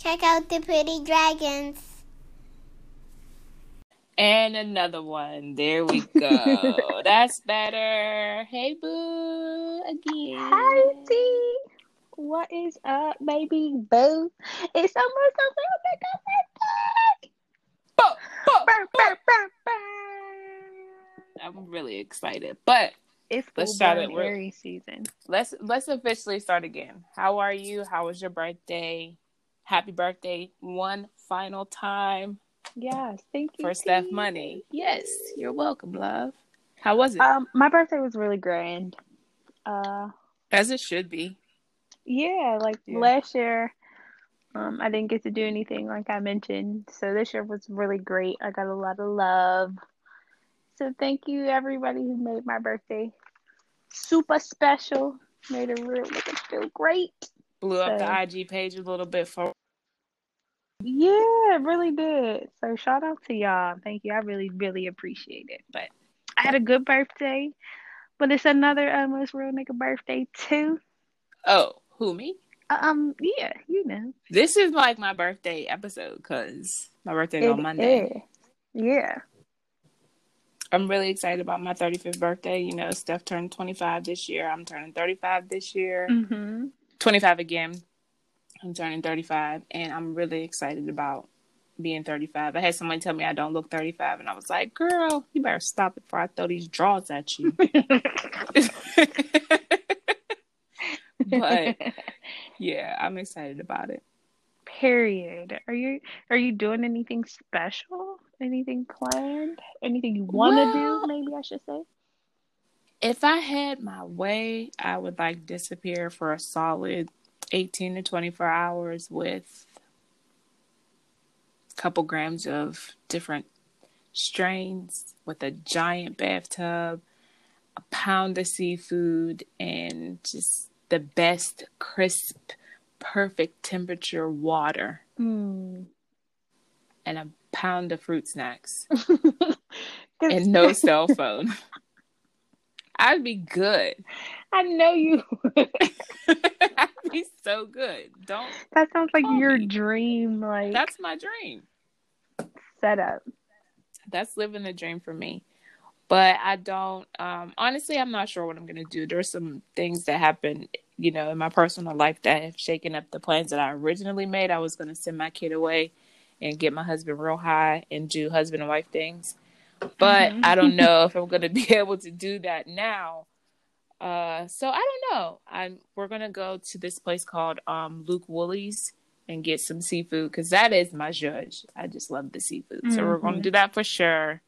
Check out the pretty dragons. And another one. There we go. That's better. Hey, boo. Again. Hi, T. What is up, baby boo? It's almost a little bit of birthday. Bo, bo, Burr, bo. burr, burr, burr. I'm really excited. But It's Let's start it with- Aries season. let's let's officially start again. How are you? How was your birthday? Happy birthday one final time Yeah, thank you for Steph Money. Yes, you're welcome, love. How was it? Um, my birthday was really grand. Uh, As it should be. yeah, like Yeah. last year, um, I didn't get to do anything like I mentioned. So this year was really great. I got a lot of love. So thank you everybody who made my birthday super special. Made it real make it feel great. Blew up So- the IG page a little bit for Yeah, it really did. So shout out to y'all. Thank you. I really, really appreciate it. But I had a good birthday. But it's another almost real nigga birthday too. Oh, who me? Um, yeah, you know. This is like my birthday episode because my birthday's on Monday. is. Yeah. I'm really excited about my 35th birthday. You know, Steph turned 25 this year. I'm turning 35 this year. Mm-hmm. 25 again. I'm turning 35, and I'm really excited about being 35. I had somebody tell me I don't look 35, and I was like, girl, you better stop it before I throw these draws at you. but yeah, I'm excited about it. Period. Are you are you doing anything special? Anything planned? Anything you want to Well- do? Maybe I should say. If I had my way, I would like disappear for a solid 18 to 24 hours with a couple grams of different strains with a giant bathtub, a pound of seafood, and just the best, crisp, perfect temperature water Hmm. and a pound of fruit snacks. and no cell phone. I'd be good. I know you. I'd be so good. Don't. that sounds like your me. dream, like That's my dream. setup. That's living the dream for me. But I don't. Um, honestly, I'm not sure what I'm gonna do. There's some things that happen, you know, in my personal life that have shaken up the plans that I originally made. I was gonna send my kid away and get my husband real high and do husband and wife things. But Mhm. I don't know if I'm gonna be able to do that now. Uh, so I don't know. I'm we're gonna go to this place called um Luke Wholey's and get some seafood because that is my judge. I just love the seafood, so we're gonna Mhm. do that for sure.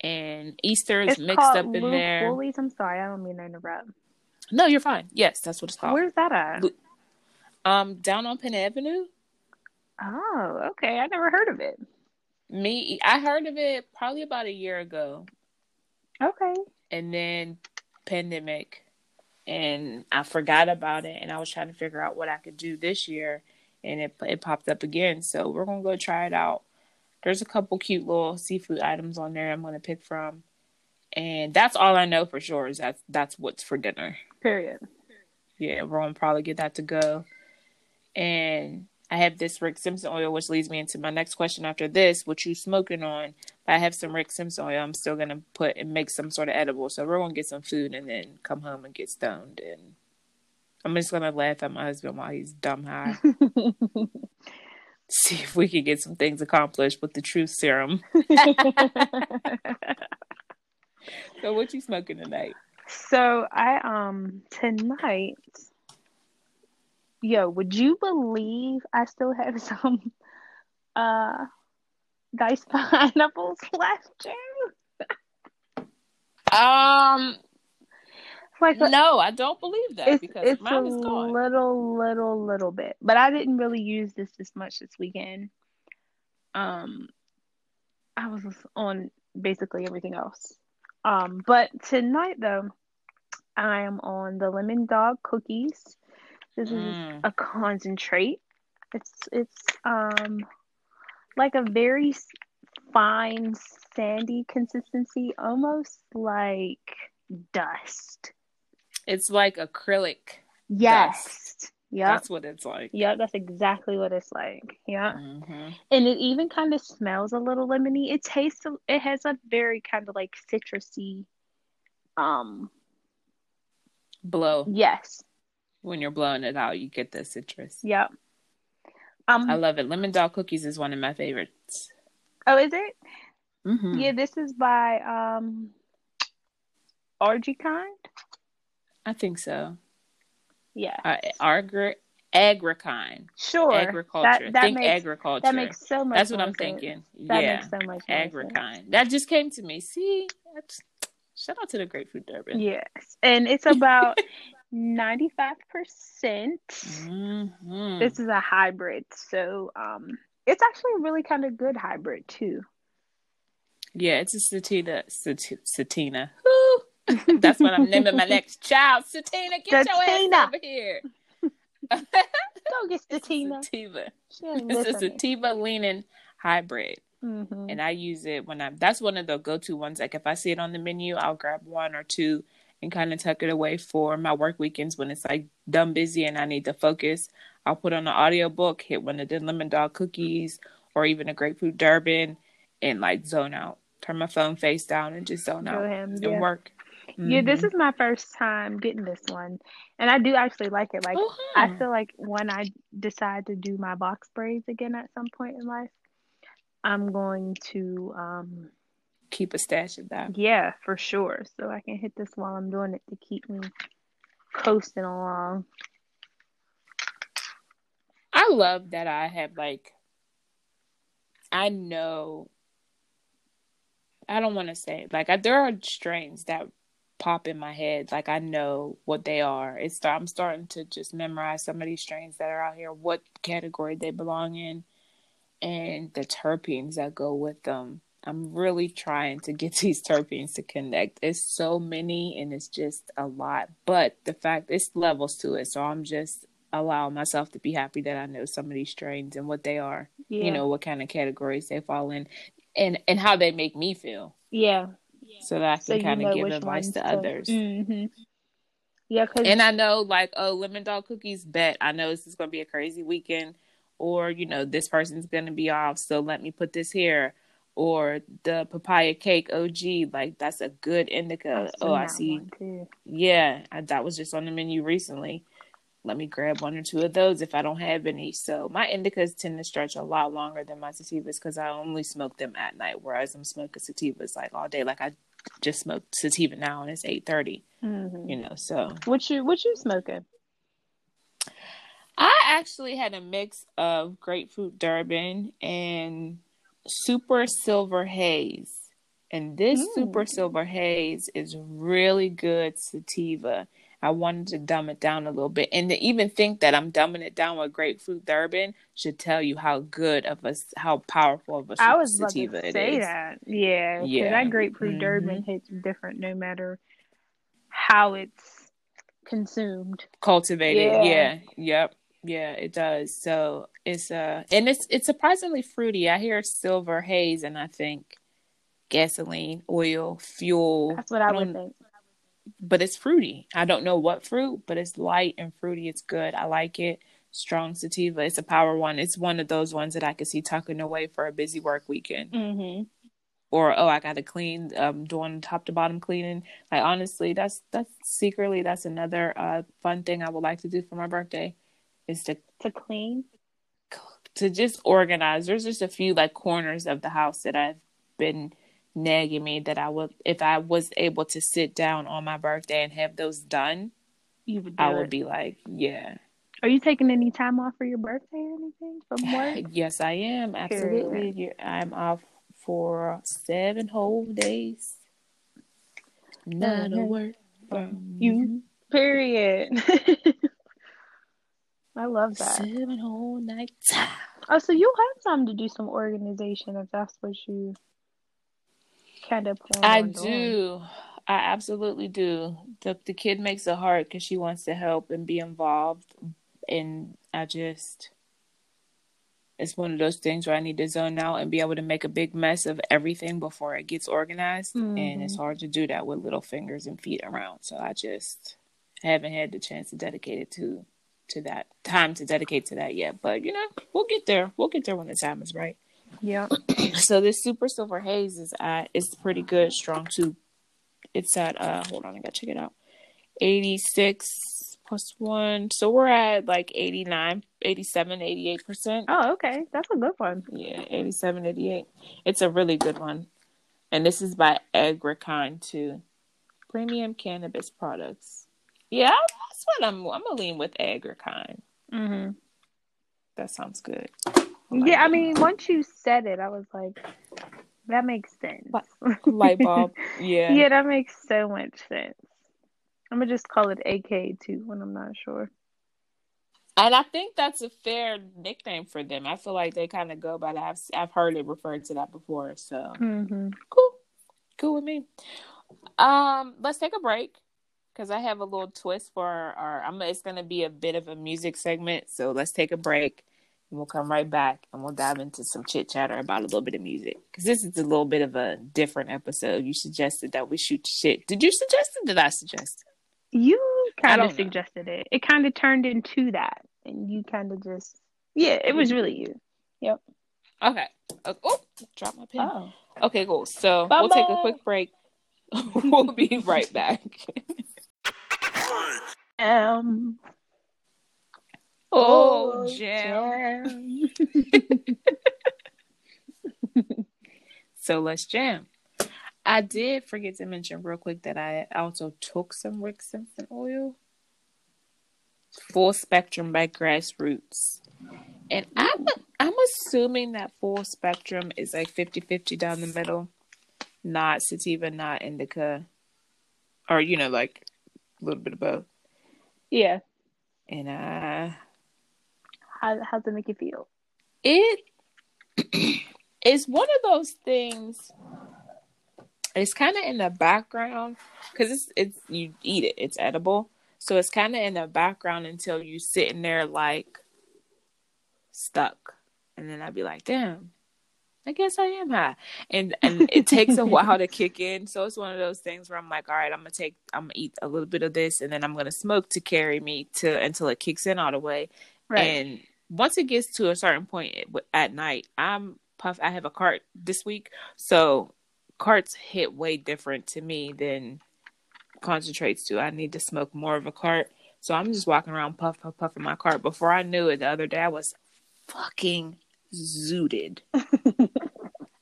And Easter is It's mixed up in Luke there. Wholey's. I'm sorry, I don't mean to interrupt. No, you're fine. Yes, that's what it's called. Where's that at? Lu- Um, down on Penn Avenue. Oh, okay. I never heard of it. Me, I heard of it probably about a year ago, Okay. and then pandemic, and I forgot about it, and I was trying to figure out what I could do this year, and it it popped up again. So we're gonna go try it out. There's a couple cute little seafood items on there I'm gonna pick from, and that's all I know for sure is that's that's what's for dinner. Period. Yeah, we're gonna probably get that to go. And I have this Rick Simpson oil, which leads me into my next question after this, what you smoking on. I have some Rick Simpson oil I'm still gonna put and make some sort of edible. So we're gonna get some food and then come home and get stoned and I'm just gonna laugh at my husband while he's dumb high. See if we can get some things accomplished with the truth serum. So what you smoking tonight? so I um tonight, yo, would you believe I still have some uh diced pineapples left, June? Um like a- no, I don't believe that it's because it's a mine is gone. little, little, little bit, but I didn't really use this as much this weekend. Um, I was on basically everything else. Um, but tonight though, I am on the lemon dog cookies. This is Mm. a concentrate. It's it's um like a very fine sandy consistency, almost like dust. It's like acrylic. Yes. Yep. That's what it's like. Yep, that's exactly what it's like. Yeah. hmm And it even kind of smells a little lemony. It tastes it has a very kind of like citrusy um Blow. yes. When you're blowing it out, you get the citrus. Yep. Um I love it. Lemon dog cookies is one of my favorites. oh is it? hmm Yeah, this is by um RG Kind. I think so. Yeah. Uh, Agri-Kind. Sure. Agriculture. That that think makes agriculture. that makes so much That's what I'm sense. thinking. That yeah. makes so much. Agri-Kind. That just came to me. See, that's, shout out to the Grapefruit Durban. Yes. And it's about 95%. Mhm. This is a hybrid. So, um it's actually a really kind of good hybrid too. Yeah, it's a satina. Sat- satina. That's what I'm naming my next child. Satina, get your Satina. ass over here. Go get the It's a Tina. sativa. It's a sativa leaning hybrid. Mhm. and I use it when I'm. That's one of the go-to ones. Like if I see it on the menu, I'll grab one or two and kind of tuck it away for my work weekends when it's like dumb busy and I need to focus. I'll put on an audiobook, hit one of the lemon dog cookies, or even a grapefruit Durban, and like zone out. Turn my phone face down and just zone out him. and Yeah. work. Yeah, this Mhm. is my first time getting this one. And I do actually like it. Like Oh, I feel like when I decide to do my box braids again at some point in life, I'm going to um keep a stash of that. yeah, for sure. So I can hit this while I'm doing it to keep me coasting along. I love that I have like I know I don't want to say like I, there are strains that pop in my head like I know what they are. It's I'm starting to just memorize some of these strains that are out here, what category they belong in, and the terpenes that go with them. I'm really trying to get these terpenes to connect. It's so many and it's just a lot. But the fact it's levels to it, so I'm just allowing myself to be happy that I know some of these strains and what they are. Yeah. You know what kind of categories they fall in, and and how they make me feel, Yeah. so that I can So kind of give advice to to- others. hmm Yeah, And I know, like, oh, lemon dog cookies. Bet I know this is going to be a crazy weekend, or you know, this person's going to be off, so let me put this here. Or the papaya cake OG, like that's a good indica. Oh, I see. Yeah, I, that was just on the menu recently. Let me grab one or two of those if I don't have any. So my indicas tend to stretch a lot longer than my sativas because I only smoke them at night, whereas I'm smoking sativas like all day. Like I just smoked sativa now and it's eight thirty. hmm You know, so What you what you smoking? I actually had a mix of grapefruit Durban and super silver haze. And this Mm. super silver haze is really good sativa. I wanted to dumb it down a little bit. And to even think that I'm dumbing it down with grapefruit Durban should tell you how good of a, how powerful of a I was about sativa to say is. that. Yeah, Yeah. that grapefruit. Durban hits different no matter how it's consumed. cultivated Yeah. yeah. yep yeah it does so it's uh and it's it's surprisingly fruity. I hear silver haze and i think gasoline oil fuel. That's what I, don't- would think. but it's fruity. I don't know what fruit but it's light and fruity. It's good. I like it. Strong sativa. It's a power one. It's one of those ones that i could see tucking away for a busy work weekend. Hmm or oh i gotta clean um doing top to bottom cleaning. Like honestly that's that's secretly that's another uh fun thing i would like to do for my birthday is to To clean. To just organize there's just a few like corners of the house that i've been nagging me that i would if i was able to sit down on my birthday and have those done You would do i would it. be like yeah Are you taking any time off for your birthday or anything from work? yes i am absolutely You- i'm off for seven whole days not a Mhm. word from You- Period. I love that. Seven whole nights. Oh, so you'll have time to do some organization if that's what you kind of plan I on doing. do. I absolutely do. The the kid makes it hard because she wants to help and be involved, and I just. It's one of those things where I need to zone out and be able to make a big mess of everything before it gets organized, and it's mm-hmm. hard to do that with little fingers and feet around. So I just haven't had the chance to dedicate it to to that time to dedicate to that yet. But you know, we'll get there. We'll get there when the time is right. Yeah. so this super silver haze is at it's pretty good, strong too. It's at uh hold on, I gotta check it out. 86 plus one. So we're at like 89, 87, 88%. Oh, okay. That's a good one. Yeah, 87, 88. It's a really good one. And this is by Agricon too. Premium cannabis products. Yeah, that's what I'm I'm gonna lean with Agricon. Mm-hmm. That sounds good. Yeah, I mean, once you said it, I was like, that makes sense. Light bulb. Yeah. yeah, that makes so much sense. I'm gonna just call it AK too when I'm not sure. And I think that's a fair nickname for them. I feel like they kind of go by that. I've, I've heard it referred to that before. So mm-hmm. cool, cool with me. Um, let's take a break because I have a little twist for our. our I'm. It's gonna be a bit of a music segment. So let's take a break. And we'll come right back and we'll dive into some chit chatter about a little bit of music. Because this is a little bit of a different episode. You suggested that we shoot shit. Did you suggest it? Did I suggest it? You kind of suggested know. it. It kind of turned into that. And you kind of just, yeah, it was really you. Yep. Okay. Uh, oh, drop my pen. Oh. Okay, cool. So Bye-bye. we'll take a quick break. we'll be right back. um. Oh, oh jam. jam. so let's jam. I did forget to mention real quick that I also took some Rick Simpson oil. Full spectrum by grassroots. And I'm I'm assuming that full spectrum is like 50-50 down the middle. Not sativa, not indica. Or, you know, like a little bit of both. Yeah. And uh how how's it make you feel? It is one of those things. It's kind of in the background because it's it's you eat it. It's edible, so it's kind of in the background until you sitting there like stuck, and then I'd be like, "Damn, I guess I am high. And and it takes a while to kick in. So it's one of those things where I'm like, all right, I'm gonna take I'm gonna eat a little bit of this and then I'm gonna smoke to carry me to until it kicks in all the way. Right. And once it gets to a certain point at night, I'm puff. I have a cart this week, so carts hit way different to me than concentrates do. I need to smoke more of a cart, so I'm just walking around puff puff puffing my cart. Before I knew it, the other day I was fucking zooted.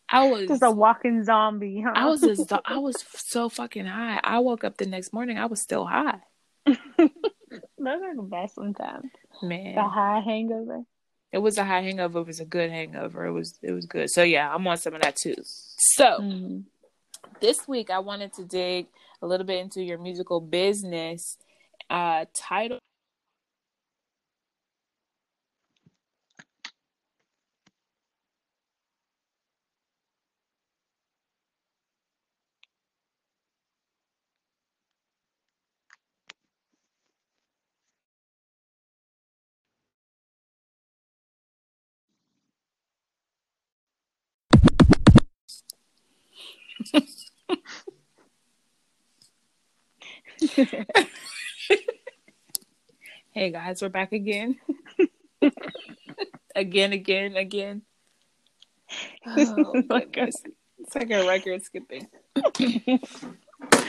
I was just a walking zombie. Huh? I was just, I was so fucking high. I woke up the next morning. I was still high. Those are the best sometimes. Man, the high hangover. It was a high hangover. It was a good hangover. It was it was good. So yeah, I'm on some of that too. So mm-hmm. this week I wanted to dig a little bit into your musical business. Uh, Tidal hey guys, we're back again. again, again, again. Oh, goodness. It's like a record skipping.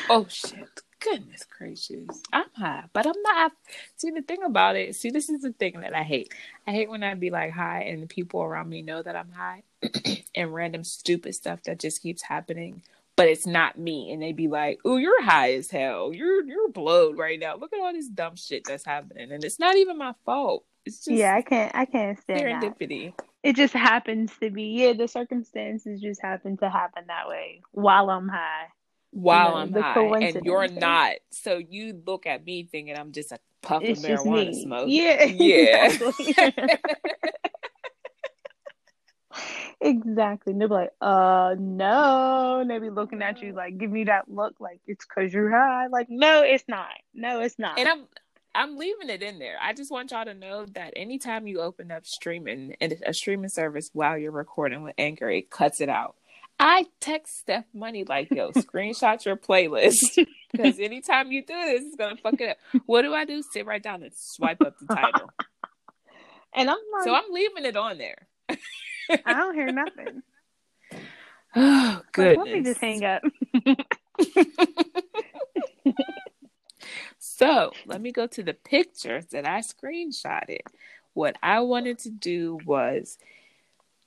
oh shit. Goodness gracious. I'm high, but I'm not. See, the thing about it, see, this is the thing that I hate. I hate when I be like high and the people around me know that I'm high and random stupid stuff that just keeps happening but it's not me. And they'd be like, "Oh, you're high as hell. You're you're blowed right now. Look at all this dumb shit that's happening, and it's not even my fault. It's just yeah, I can't I can't stand serendipity. That. It just happens to be yeah. The circumstances just happen to happen that way while I'm high. While you know, I'm high, and you're not. So you look at me thinking I'm just a puff it's of marijuana smoke. Yeah, yeah. exactly. And they'll be like, uh, no. And they be looking at you like, give me that look like it's because you're high. Like, no, it's not. No, it's not. And I'm, I'm leaving it in there. I just want y'all to know that anytime you open up streaming and a streaming service while you're recording with Anchor, it cuts it out. I text Steph Money like, yo, screenshot your playlist. Because anytime you do this, it's gonna fuck it up. What do I do? Sit right down and swipe up the Tidal. And I'm like, So I'm leaving it on there. I don't hear nothing. Oh, Like, let me just hang up. So let me go to the pictures that I screenshotted. What I wanted to do was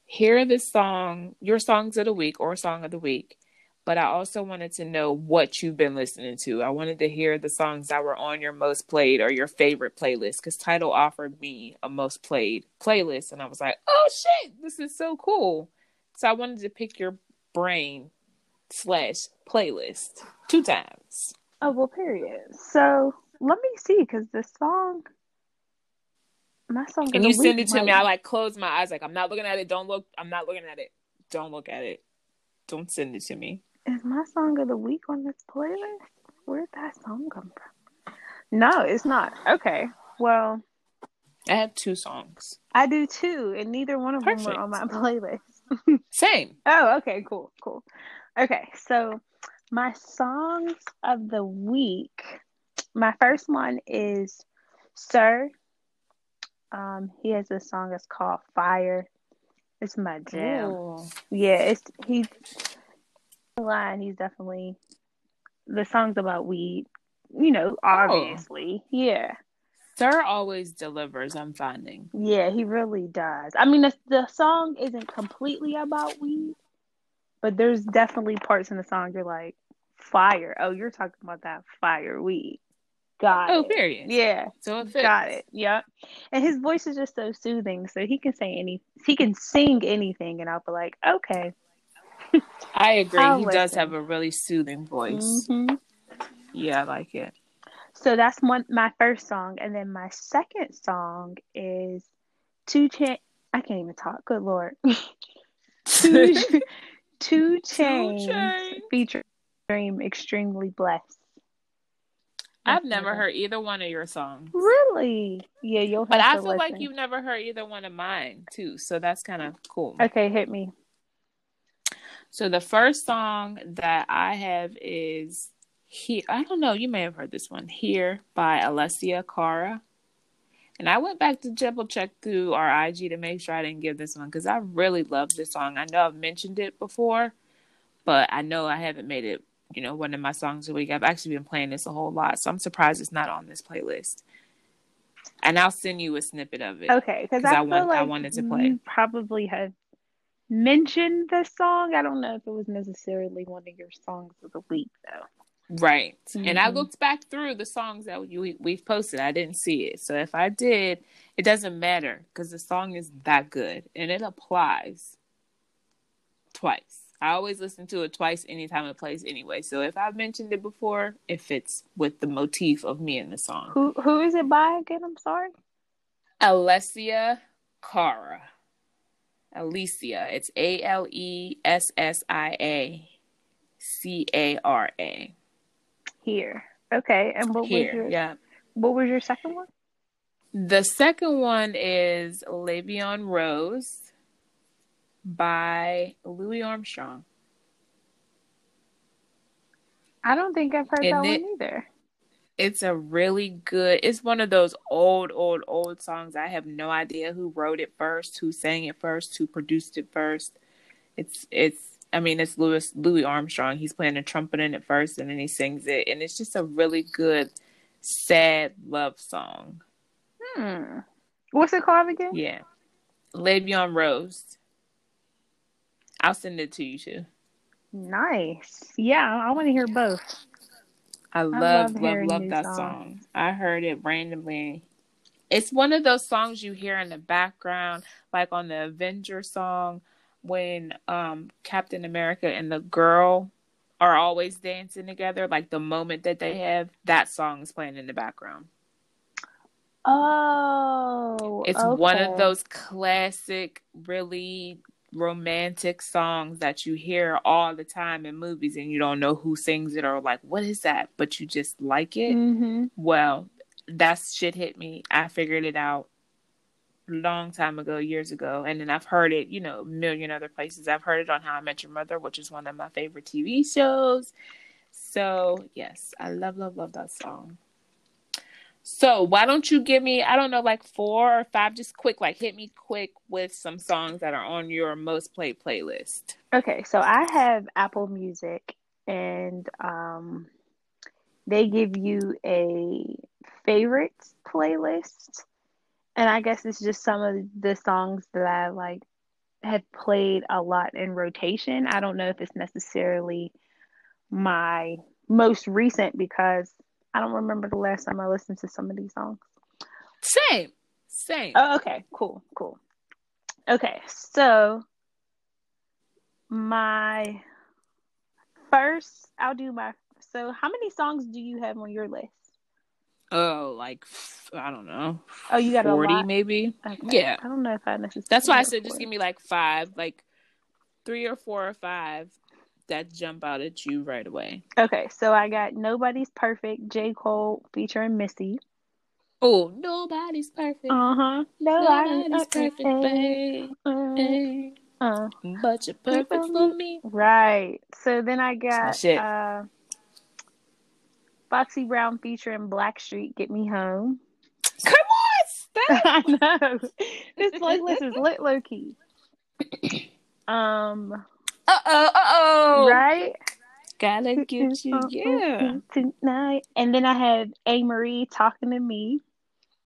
hear the song, your songs of the week or song of the week, but I also wanted to know what you've been listening to. I wanted to hear the songs that were on your most played or your favorite playlist because Tidal offered me a most played playlist, and I was like, oh shit, this is so cool. So I wanted to pick your brain slash playlist two times. Oh well, period. So let me see, because the song, my song, and you send it to me. might- I like close my eyes, like I'm not looking at it. Don't look. I'm not looking at it. Don't look at it. Don't send it to me. Is my song of the week on this playlist? Where'd that song come from? No, it's not. Okay. Well, I have two songs. I do too, and neither one of them were on my playlist. Same. Oh, okay, cool, cool. Okay, so my songs of the week. My first one is Sir. Um, he has a song that's called Fire. It's my jam. Ooh. Yeah, it's he's line. He's definitely the song's about weed. You know, oh. obviously. Yeah, Sir always delivers. I'm finding. yeah, he really does. I mean, the the song isn't completely about weed, but there's definitely parts in the song you're like, fire. Oh, you're talking about that fire weed. Got Oh, it. period. Yeah, So it fits. got it. Yep. And his voice is just so soothing, so he can say any, he can sing anything, and I'll be like, okay. I agree. I'll he does have a really soothing voice. Mhm. Yeah, I like it. So that's one my first song, and then my second song is Two Chain. I can't even talk. Good lord. Two, Two Chains Chainz. featuring Extremely Blessed. I've never heard either one of your songs. Really? Yeah, you'll have But I feel like you've never heard either one of mine too, so that's kind of cool. Okay, hit me. So the first song that I have is here. I don't know. You may have heard this one. Here by Alessia Cara. And I went back to double check through our IG to make sure I didn't give this one because I really love this song. I know I've mentioned it before, but I know I haven't made it, you know, one of my songs a week. I've actually been playing this a whole lot, so I'm surprised it's not on this playlist. And I'll send you a snippet of it. Okay, because I, I want- I wanted to play. you probably have mentioned this song. I don't know if it was necessarily one of your songs of the week, though. Right. And I Mhm. looked back through the songs that you, we've posted. I didn't see it. So if I did, it doesn't matter because the song is that good and it applies twice. I always listen to it twice anytime it plays anyway. So if I've mentioned it before, it fits with the motif of me in the song. Who who is it by again? I'm sorry. Alessia Cara. Alicia. It's A L E S S I A C A R A. Here. Okay, and what was your Yeah. what was your second one? The second one is La Vie en Rose by Louis Armstrong. I don't think I've heard And that it- one either. It's a really good. It's one of those old, old, old songs. I have no idea who wrote it first, who sang it first, who produced it first. It's it's. I mean, it's Louis Louis Armstrong. He's playing the trumpet in it first, and then he sings it, and it's just a really good, sad love song. Hmm. What's it called again? Yeah, La Vie en Rose. I'll send it to you too. Nice. Yeah, I want to hear both. I love, love love, love that songs. song. I heard it randomly. It's one of those songs you hear in the background, like on the Avenger song when um Captain America and the girl are always dancing together. Like the moment that they have, that song is playing in the background. Oh, It's one of those classic, really romantic songs that you hear all the time in movies and you don't know who sings it or like what is that, but you just like it. Mhm. Well, that shit hit me. I figured it out. long time ago, years ago, and then I've heard it, you know, a million other places. I've heard it on How I Met Your Mother, which is one of my favorite TV shows. So yes, I love, love, love that song. So why don't you give me, I don't know, like four or five, just quick, like hit me quick with some songs that are on your most played playlist. Okay, so I have Apple Music and um they give you a favorites playlist. And I guess it's just some of the songs that I like have played a lot in rotation. I don't know if it's necessarily my most recent because I don't remember the last time I listened to some of these songs. Same. Same. Oh, okay. Cool. Cool. Okay. So my first, I'll do my. So, how many songs do you have on your list? Oh, like I don't know. Oh, you got forty, a lot? maybe. Okay. Yeah. I don't know if I necessarily. That's why I said just give me like five, like three or four or five that jump out at you right away. Okay, so I got Nobody's Perfect, J. Cole featuring Missy. Oh, nobody's perfect. Uh huh. nobody's perfect, babe. babe. Uh, But you're perfect for me. right. So then I got uh, Foxy Brown featuring Blackstreet, Get Me Home. Come on, stop. I know. This playlist is lit low key. Um, Uh oh, uh oh. right? Gotta get you, yeah. Tonight. And then I had Amerie talking to me.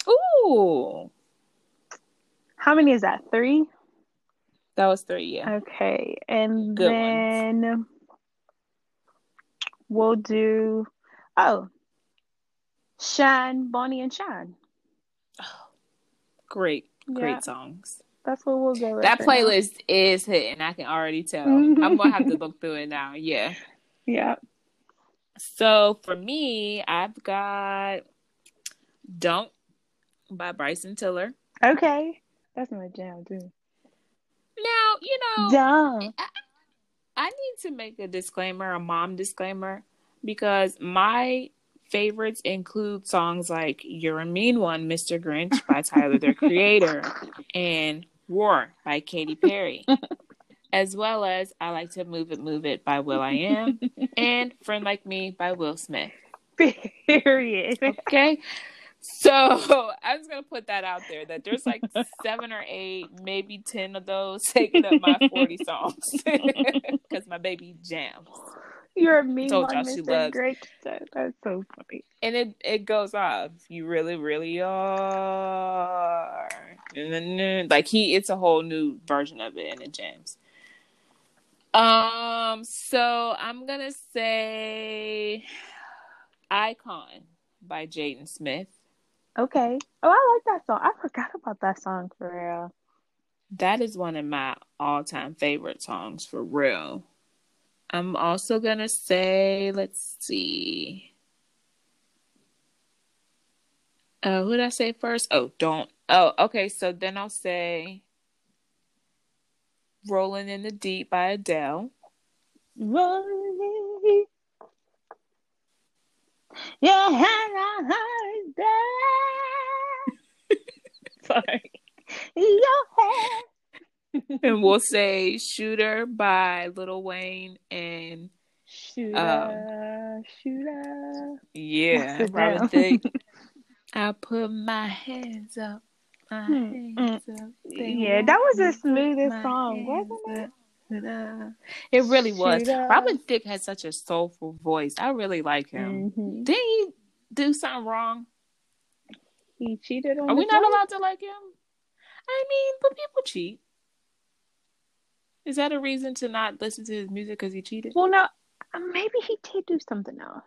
Ooh, How many is that? Three? that was three. Yeah. Okay. And Good then we'll do oh Shine, Bonnie and Shine. Oh, Great, great Yeah. songs. That's what we'll go with. That for now. playlist is hitting. I can already tell. Mhm. I'm gonna have to look through it now. Yeah. Yeah. So for me, I've got "Don't" by Bryson Tiller. Okay. That's my jam too. Now, you know, Dumb. I need to make a disclaimer, a mom disclaimer, because my favorites include songs like You're a Mean One, Mr. Grinch by Tyler the Creator, and War by Katy Perry, as well as I Like to Move It, Move It by Will I Am, and Friend Like Me by Will Smith. Period. Okay. So I'm just gonna put that out there that there's like seven or eight, maybe ten of those taking up my forty songs because my baby jams, You're a mean one, Mr. Great. That's so funny. and it it goes off. You really, really are, and then like he, it's a whole new version of it, and it jams. Um, so I'm gonna say "Icon" by Jaden Smith. Okay. Oh, I like that song. I forgot about that song for real. That is one of my all time favorite songs for real. I'm also gonna say, let's see. Uh, who did I say first? Oh, don't. Oh, okay. So then I'll say Rolling in the Deep by Adele. Rolling. Your hand on her. Sorry. Your hand. And we'll say Shooter by Little Wayne and Shooter, shooter. yeah, Robin. Thicke. I put my hands up. My Hmm, hands up. They Yeah, that was the me to put smoothest song, wasn't it? It really was. Shooter. Robin Thicke has such a soulful voice. I really like him. Mhm. Did he do something wrong? He cheated on Are we not wife? allowed to like him? I mean, but people cheat. Is that a reason to not listen to his music because he cheated? Well, no, uh, maybe he did do something else.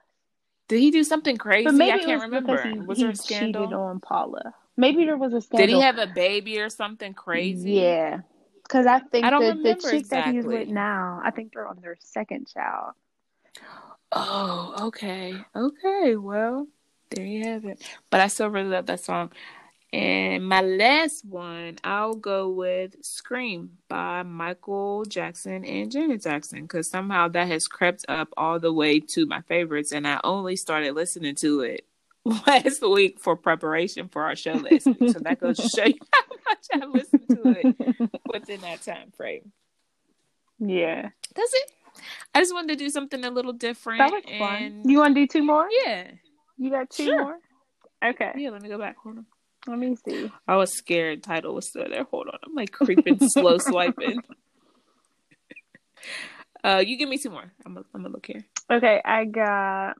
Did he do something crazy? But maybe I can't remember. he, was he there a scandal? cheated on Paula. Maybe there was a scandal. Did he have a baby or something crazy? Yeah, because I think I don't the, the chick that he's exactly. with now, I think they're on their second child. Oh, okay. Okay. Well, there you have it. But I still really love that song. And my last one, I'll go with Scream by Michael Jackson and Janet Jackson because somehow that has crept up all the way to my favorites. And I only started listening to it last week for preparation for our show last week. So that goes to show you how much I listened to it within that time frame. Yeah. That's it. I just wanted to do something a little different. That was and... fun. You want to do two more? Yeah. You got two Sure. more? Okay. Yeah, let me go back. Hold on. Let me see. I was scared Tidal was still there. Hold on. I'm like creeping, slow swiping. Uh, you give me two more. I'm gonna look here. Okay, I got.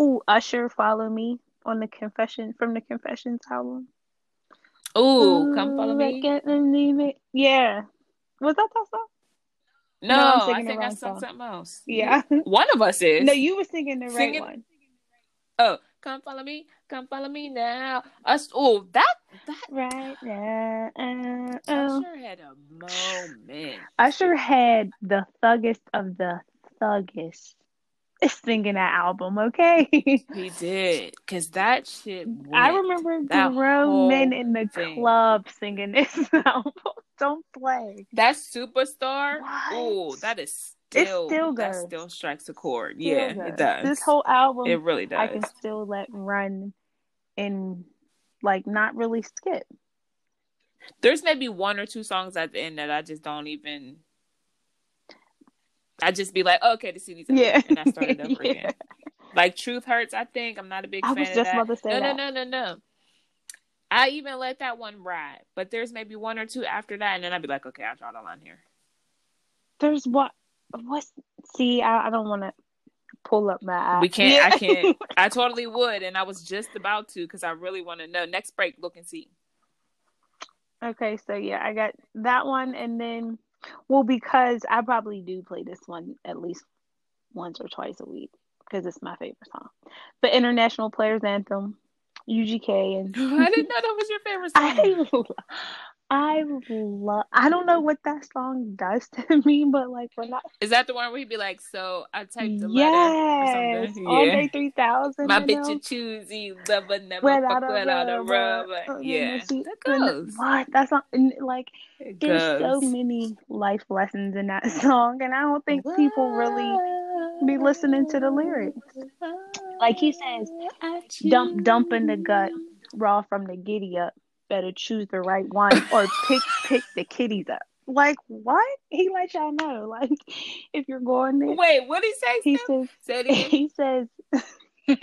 Ooh, Usher, follow me on the confession from the Confessions album. Ooh, come follow Ooh, me. can't believe it. Yeah, was that that song? No, No, I think I sung song. something else. Yeah. One of us is. No, you were singing the Singing- right one. Oh, come follow me. Come follow me now. Us. Oh, that that. Right now. Uh, uh. Usher had a moment. Usher had the thuggest of the thuggest singing that album. Okay. He did, cause that shit. I remember That grown men in the thing. club singing this album. Don't play. that superstar. Oh, that is It still. still that still strikes a chord. Still yeah, does. it does. This whole album, it really does. I can still let run and like not really skip. There's maybe one or two songs at the end that I just don't even. I just be like, oh, okay, the CD's over, Yeah. and I started over Yeah. again. Like Truth Hurts, I think I'm not a big I fan was of just that. about to say no, that. no, no, no, no. I even let that one ride, but there's maybe one or two after that, and then I'd be like, okay, I'll draw the line here. There's what? What's? See, I, I don't want to pull up my. app. We can't. Yeah. I can't. I totally would, and I was just about to because I really want to know. Next break, look and see. Okay, so yeah, I got that one, and then, well, because I probably do play this one at least once or twice a week because it's my favorite song. But International Players Anthem, UGK, and I didn't know that was your favorite song. I, I love. I don't know what that song does to me, but like when I Is that the one where he'd be like, "So I typed the yes, letter or something"? Andre three thousand. My bitch a choosy lover never Without fuck a without a rubber. Oh, Yeah, that goes. What? That's not and, like. It There's so many life lessons in that song, and I don't think people really be listening to the lyrics. Like he says, dump dump in the gut, raw from the giddy up. Better choose the right one or pick pick the kitties up. Like what? He let y'all know. Like if you're going there, Wait, what did he say? he Steph? says he says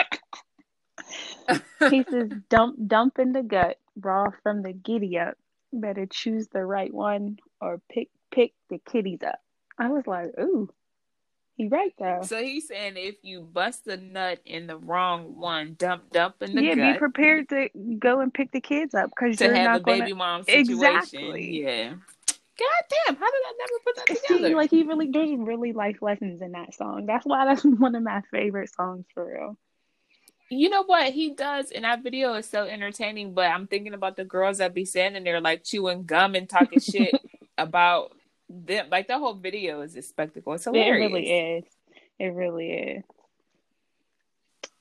he says dump dump in the gut, raw from the giddy up. Better choose the right one or pick pick the kitties up. I was like, ooh, he right though. So he's saying if you bust a nut in the wrong one, dump dump in the yeah, gut be prepared to go and pick the kids up because you're have not a going baby to mom situation. Exactly. Yeah. God damn, how did I never put that together? see. Like he really, there's really life lessons in that song. That's why that's one of my favorite songs for real. You know what he does in that video is so entertaining, but I'm thinking about the girls that be standing there like chewing gum and talking shit about them. Like the whole video is a spectacle. It's hilarious. It really is. It really is.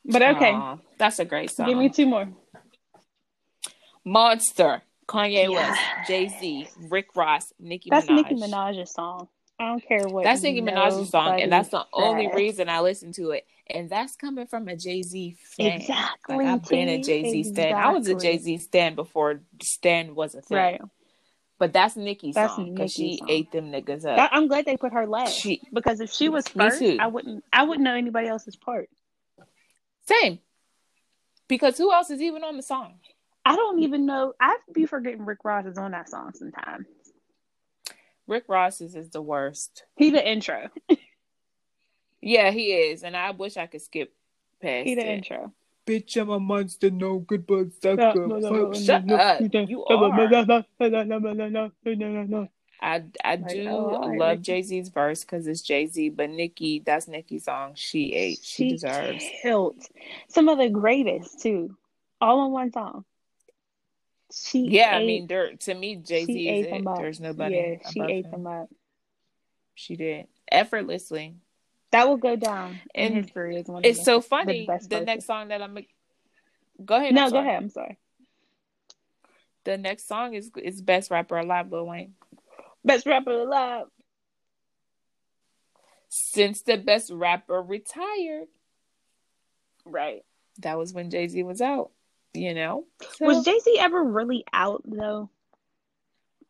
But okay, Aw, that's a great song. give me two more. Monster, Kanye. West, Jay Z, Rick Ross, Nicki That's Minaj. Nicki Minaj's song. I don't care what. That's Nicki Minaj's song, and that's the only reason I listen to it. And that's coming from a Jay Z fan. Exactly. Like I've been a. Jay Z stan. I was a Jay Z stan before stan was a thing. Right. But that's Nicki's That's song because she song. ate them niggas up. I'm glad they put her last She- because if she was first. I wouldn't. I wouldn't know anybody else's part. Same. Because who else is even on the song? I don't even know. I be forgetting Rick Ross is on that song sometimes. Rick Ross is, is the worst. He the intro. Yeah, he is, and I wish I could skip past He the it. intro bitch, I'm a monster. No good but sucker. good. Shut up. You are. I I do I love Jay Z's verse because it's Jay Z, but Nicki, that's Nicki's song. She ate. She, she deserves. Killed. Some of the greatest too, all in one song. She yeah, ate, I mean, there, to me, Jay Z is it. There's nobody. Yeah, she ate him. them up. She did effortlessly. That will go down in And history as one. It's of so funny. The, The next song that I'm. Going to go ahead. No, go ahead. I'm sorry. The next song is is best rapper alive, Lil Wayne. Best rapper alive. Since the best rapper retired, Right. that was when Jay Z was out. You know, so, Was Jay Z ever really out though?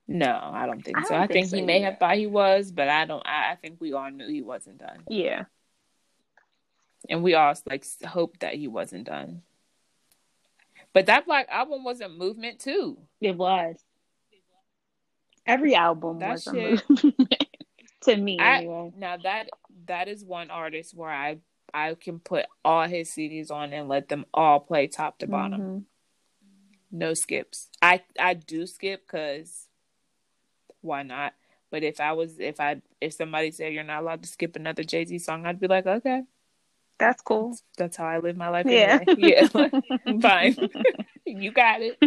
No, I don't think I so. don't I think think he so may either. have thought he was, but I don't. I, I think we all knew he wasn't done, Yeah. and we all like hoped that he wasn't done. But that Black album was a movement too. It was. Every album That was a movement to me I- anyway. Now that that is one artist where I I can put all his CDs on and let them all play top to bottom. Mhm. no skips. I I do skip because why not? But if I was if I if somebody said you're not allowed to skip another Jay Z song, I'd be like, okay, That's cool. that's how I live my life. Yeah. Anyway. yeah, fine. you got it.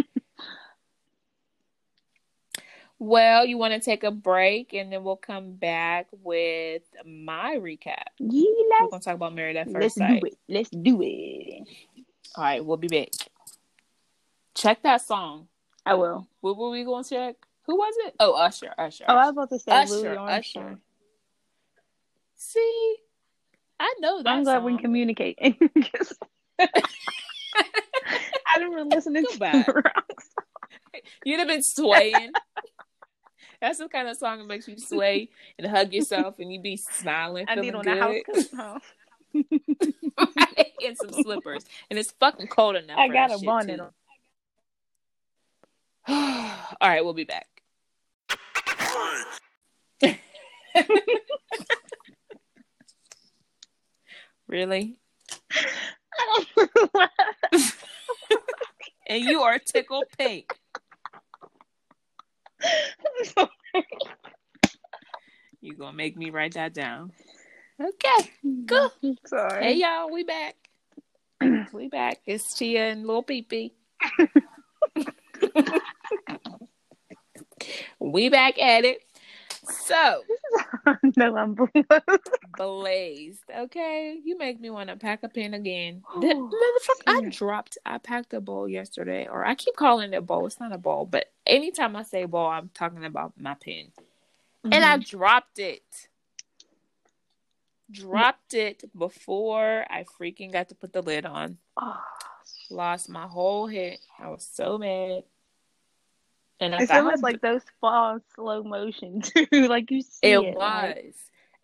Well, you want to take a break and then we'll come back with my recap. Yeah, We're gonna talk about Married at let's Sight. do it. Let's do it. All right, we'll be back. Check that song. I will. What were we gonna check? Who was it? Oh, Usher. Usher. Oh, I was about to say Usher, Louis Usher. See, I know that. I'm glad we song. can communicate. I didn't really listen to Go back. the wrong song. You'd have been swaying. That's the kind of song that makes you sway and hug yourself, and you be smiling, I need on good, the house and some slippers. And it's fucking cold enough. I got a bonnet. All right, we'll be back. really? And you are tickle pink. You gonna make me write that down? Okay. Go. Sorry. Hey y'all, we back. we back. It's Tia and Lil Pee Pee. we back at it. So no, I'm blazed. Okay, you make me want to pack a pen again. The, motherfucker, I dropped. I packed a bowl yesterday, or I keep calling it a bowl. It's not a bowl, but anytime I say bowl, I'm talking about my pen. And I dropped it. Dropped it before I freaking got to put the lid on. Oh, Lost my whole head. I was so mad. And I thought, almost like those fall in slow motion too. like you see it it. was. like-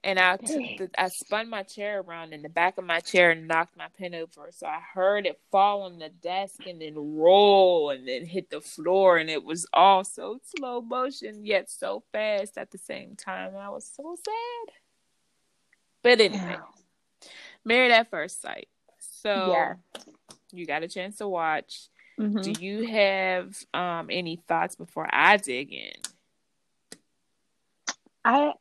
and I took the, I spun my chair around in the back of my chair and knocked my pen over. So I heard it fall on the desk and then roll and then hit the floor. And it was all so slow motion, yet so fast at the same time. I was so sad. But anyway, Married at First Sight. So Yeah. you got a chance to watch. Mhm. Do you have um, any thoughts before I dig in? I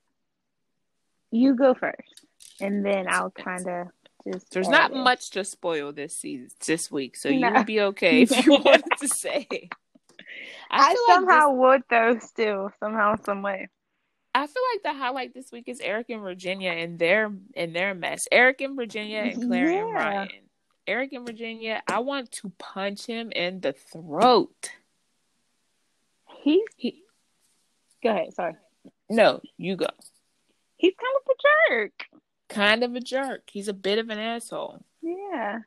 you go first, and then I'll kind of just. There's not in. much to spoil this season, this week, so you No. would be okay if you wanted to say. I, like somehow this- would though. Still, somehow, some way. I feel like the highlight this week is Eric and Virginia and their and their mess. Eric and Virginia and Claire and Ryan. Eric in Virginia, I want to punch him in the throat. He's. He Go ahead. Sorry. no, you go. He's kind of a jerk. Kind of a jerk. He's a bit of an asshole. Yeah.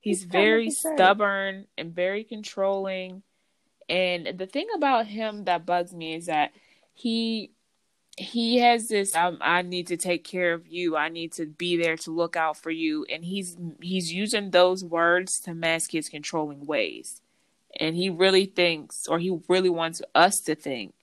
He's, He's very stubborn and very controlling. And the thing about him that bugs me is that he he has this um, I need to take care of you. I need to be there to look out for you and he's he's using those words to mask his controlling ways. And he really thinks or he really wants us to think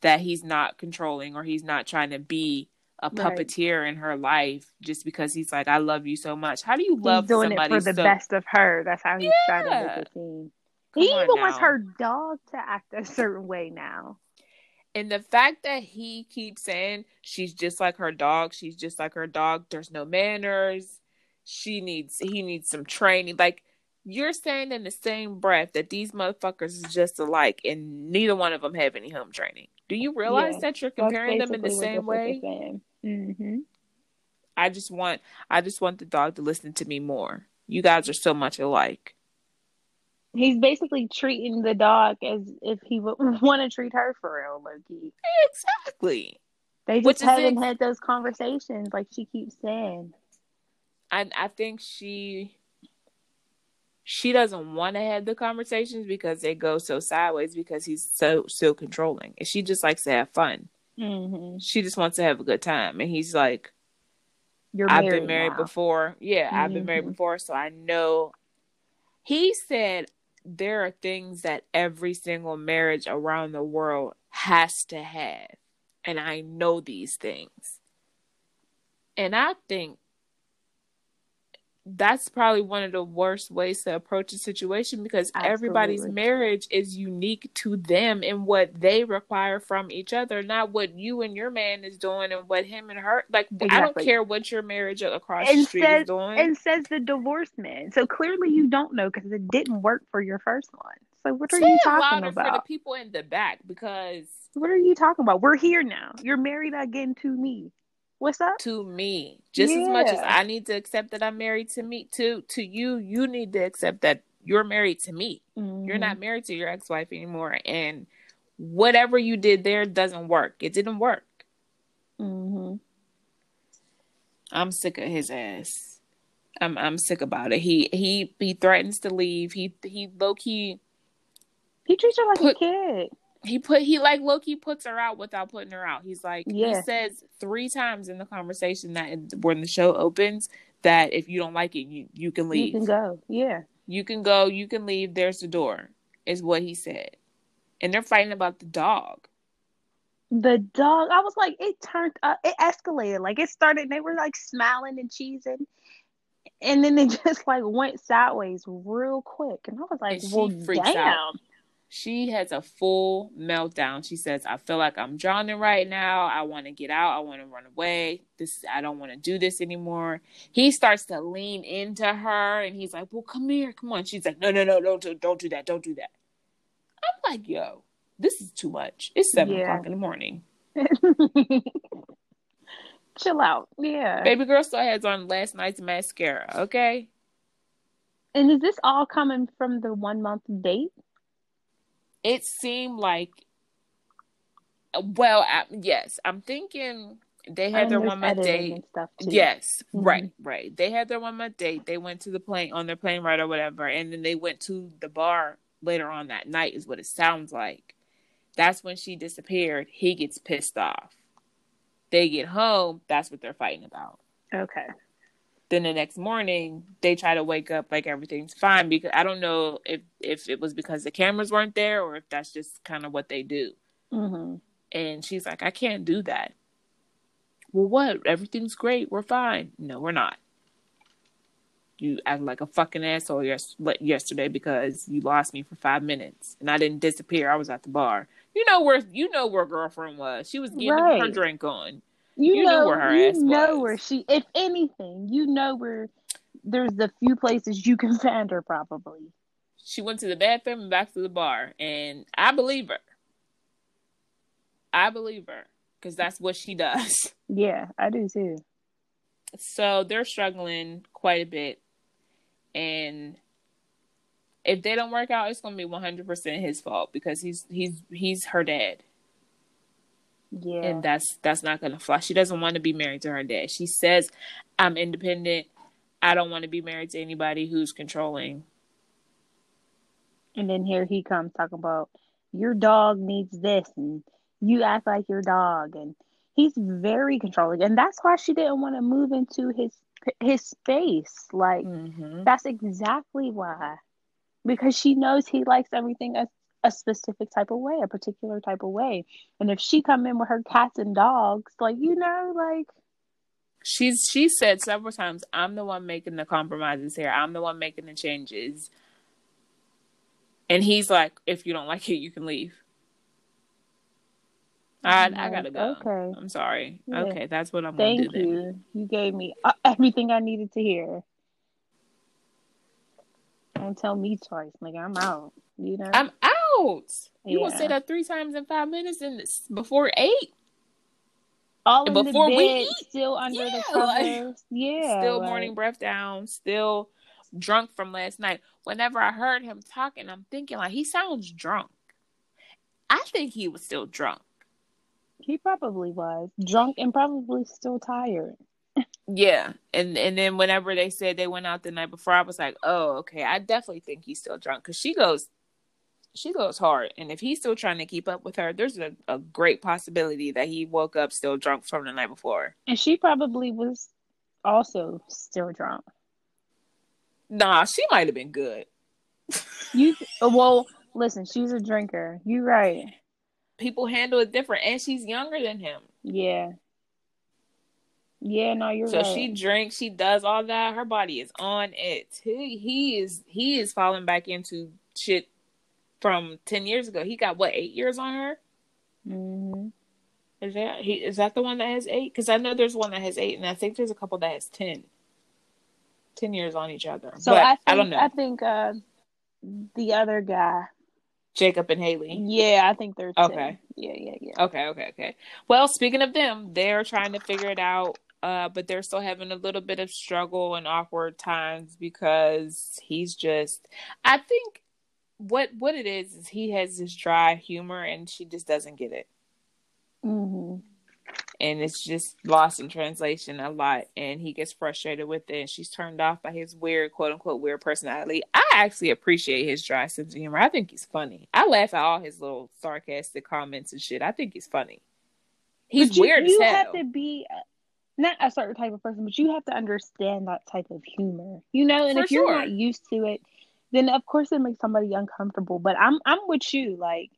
that he's not controlling or he's not trying to be a Right. puppeteer in her life just because he's like I love you so much. How do you love he's doing it for the so best of her. That's how he's trying to Yeah. make it seem. Come he even wants her dog to act a certain way now. And the fact that he keeps saying she's just like her dog, she's just like her dog, there's no manners, she needs he needs some training. Like you're saying in the same breath that these motherfuckers is just alike and neither one of them have any home training. Do you realize Yeah, that you're comparing them in the same way? Mm-hmm. I just want I just want the dog to listen to me more. You guys are so much alike. He's basically treating the dog as if he would want to treat her for real, Loki. Exactly. They Which just is haven't had those conversations, like she keeps saying. I I think she she doesn't want to have the conversations because they go so sideways because he's so so controlling and she just likes to have fun Mm-hmm. she just wants to have a good time and he's like You're i've married been married now. before yeah i've been married Mhm. before so i know he said there are things that every single marriage around the world has to have. And i know these things. And i think that's probably one of the worst ways to approach a situation because everybody's marriage is unique to them and what they require from each other, not what you and your man is doing and what him and her like. I don't care what your marriage across And the street says- is doing. And says the divorced man. So clearly you don't know because it didn't work for your first one. So what are Say you talking louder for the people in the back because What are you talking about? We're here now. You're married again to me. What's up? to me, just as much as I need to accept that I'm married to me, to to you, you need to accept that you're married to me. You're Mm-hmm. not married to your ex-wife anymore, and whatever you did there doesn't work. It didn't work. Mm-hmm. I'm sick of his ass. I'm I'm sick about it. He he he threatens to leave. He he low key He treats her like Put- a kid. He put he like low key puts her out without putting her out. He's like he says three times in the conversation that when the show opens that if you don't like it you you can leave. You can go. Yeah. You can go. You can leave. There's the door. Is what he said. And they're fighting about the dog. The dog, I was like, it turned up, it escalated. Like it started, they were like smiling and cheesing. And then it just like went sideways real quick. And I was like, And well, damn. out. She has a full meltdown. She says, "I feel like I'm drowning right now. I want to get out. I want to run away. This I don't want to do this anymore." He starts to lean into her, and he's like, "Well, come here, come on." She's like, "No, no, no, don't, do- don't do that. Don't do that." I'm like, "Yo, this is too much. It's seven Yeah. o'clock in the morning. Chill out. Yeah. Baby girl still has on last night's mascara. Okay." And is this all coming from the one month date? It seemed like well I, yes i'm thinking they had And their one month date. and stuff too. yes Mhm. right right. They had their one month date. They went to the plane on their plane ride or whatever and then they went to the bar later on that night is what it sounds like. That's when she disappeared. He gets pissed off. They get home. That's what they're fighting about. Okay. Then the next morning they try to wake up like everything's fine because I don't know if if it was because the cameras weren't there or if that's just kind of what they do. hmm And she's like, I can't do that. Well, what? Everything's great. We're fine. No, we're not. You act like a fucking asshole yes- yesterday because you lost me for five minutes and I didn't disappear. I was at the bar. You know where you know where girlfriend was. She was getting her drink on. You, You know where her you ass know was. where she if anything, you know where there's the few places you can find her probably. She went to the bathroom and back to the bar, and I believe her. I believe her because that's what she does. Yeah, I do too. So they're struggling quite a bit, and if they don't work out, it's gonna be one hundred percent his fault because he's he's he's her dad, Yeah. and that's that's not gonna fly. She doesn't want to be married to her dad. She says, "I'm independent. I don't want to be married to anybody who's controlling." And then here he comes talking about your dog needs this and you act like your dog and he's very controlling and that's why she didn't want to move into his his space like Mm-hmm. that's exactly why because she knows he likes everything a, specific type of way a particular type of way and if she come in with her cats and dogs like you know like She's she said several times, "I'm the one making the compromises here. I'm the one making the changes." And he's like, "If you don't like it, you can leave." I I gotta go. okay I'm sorry. Yeah. Okay, that's what I'm thank gonna do then. you you gave me uh, everything i needed to hear don't tell me twice like i'm out you know I'm You gonna say that three times in five minutes and before eight? all in before the we eat? still under the Yeah, like, covers. yeah, still like, morning breath down. Still drunk from last night. Whenever I heard him talking, I'm thinking like he sounds drunk. I think he was still drunk. He probably was drunk and probably still tired. Yeah, and and then whenever they said they went out the night before, I was like, oh, okay, I definitely think he's still drunk because she goes, she goes hard, and if he's still trying to keep up with her, there's a, a great possibility that he woke up still drunk from the night before. And she probably was also still drunk. Nah, she might have been good. You well, listen, she's a drinker. You're right. People handle it different, and she's younger than him. Yeah. Yeah, no, you're So right. she drinks, she does all that. Her body is on it. He, he is he is falling back into shit from ten years ago. He got what eight years on her? hmm Is that he? Is that the one that has eight? Because I know there's one that has eight, and I think there's a couple that has ten. Ten years on each other. So but I think I don't know. I think uh the other guy. Jacob and Haley. Yeah, I think they're ten. Okay. Yeah, yeah, yeah. Okay, okay, okay. Well, speaking of them, they're trying to figure it out, uh, but they're still having a little bit of struggle and awkward times because he's just. I think what what it is is he has this dry humor and she just doesn't get it, hmm and it's just lost in translation a lot, and he gets frustrated with it. And she's turned off by his weird, quote unquote, weird personality. I actually appreciate his dry sense of humor. I think he's funny. I laugh at all his little sarcastic comments and shit. I think he's funny. He's But you, weird You as hell. have to be not a certain type of person, but you have to understand that type of humor. You know, and For if you're not used to it, then of course it makes somebody uncomfortable. But I'm I'm with you. Like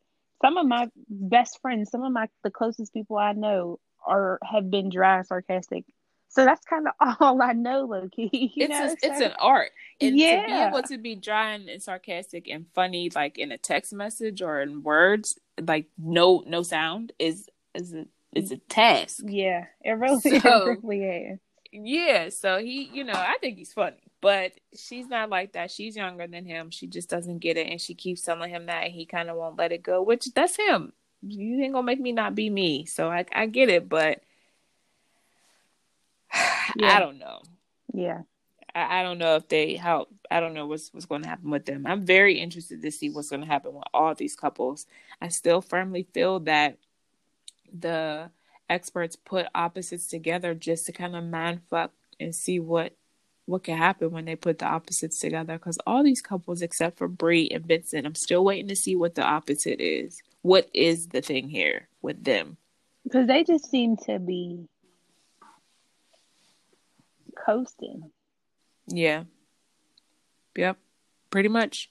some of my best friends, some of my the closest people I know are have been dry and sarcastic. So that's kind of all I know, Loki. You it's know, a, it's an art and to be Yeah. able to be dry and, and sarcastic and funny like in a text message or in words like no no sound is is a is a task yeah, it really, So- it really is. yeah so he you know i think he's funny but she's not like that she's younger than him she just doesn't get it and she keeps telling him that and he kind of won't let it go which that's him you ain't gonna make me not be me so i i get it but Yeah. i don't know Yeah. I, I don't know if they how I don't know what's what's going to happen with them. I'm very interested to see what's going to happen with all these couples. I still firmly feel that the experts put opposites together just to kind of mind fuck and see what what can happen when they put the opposites together. Because all these couples, except for Bree and Vincent, I'm still waiting to see what the opposite is. What is the thing here with them? Because they just seem to be coasting. Yeah. Yep. Pretty much.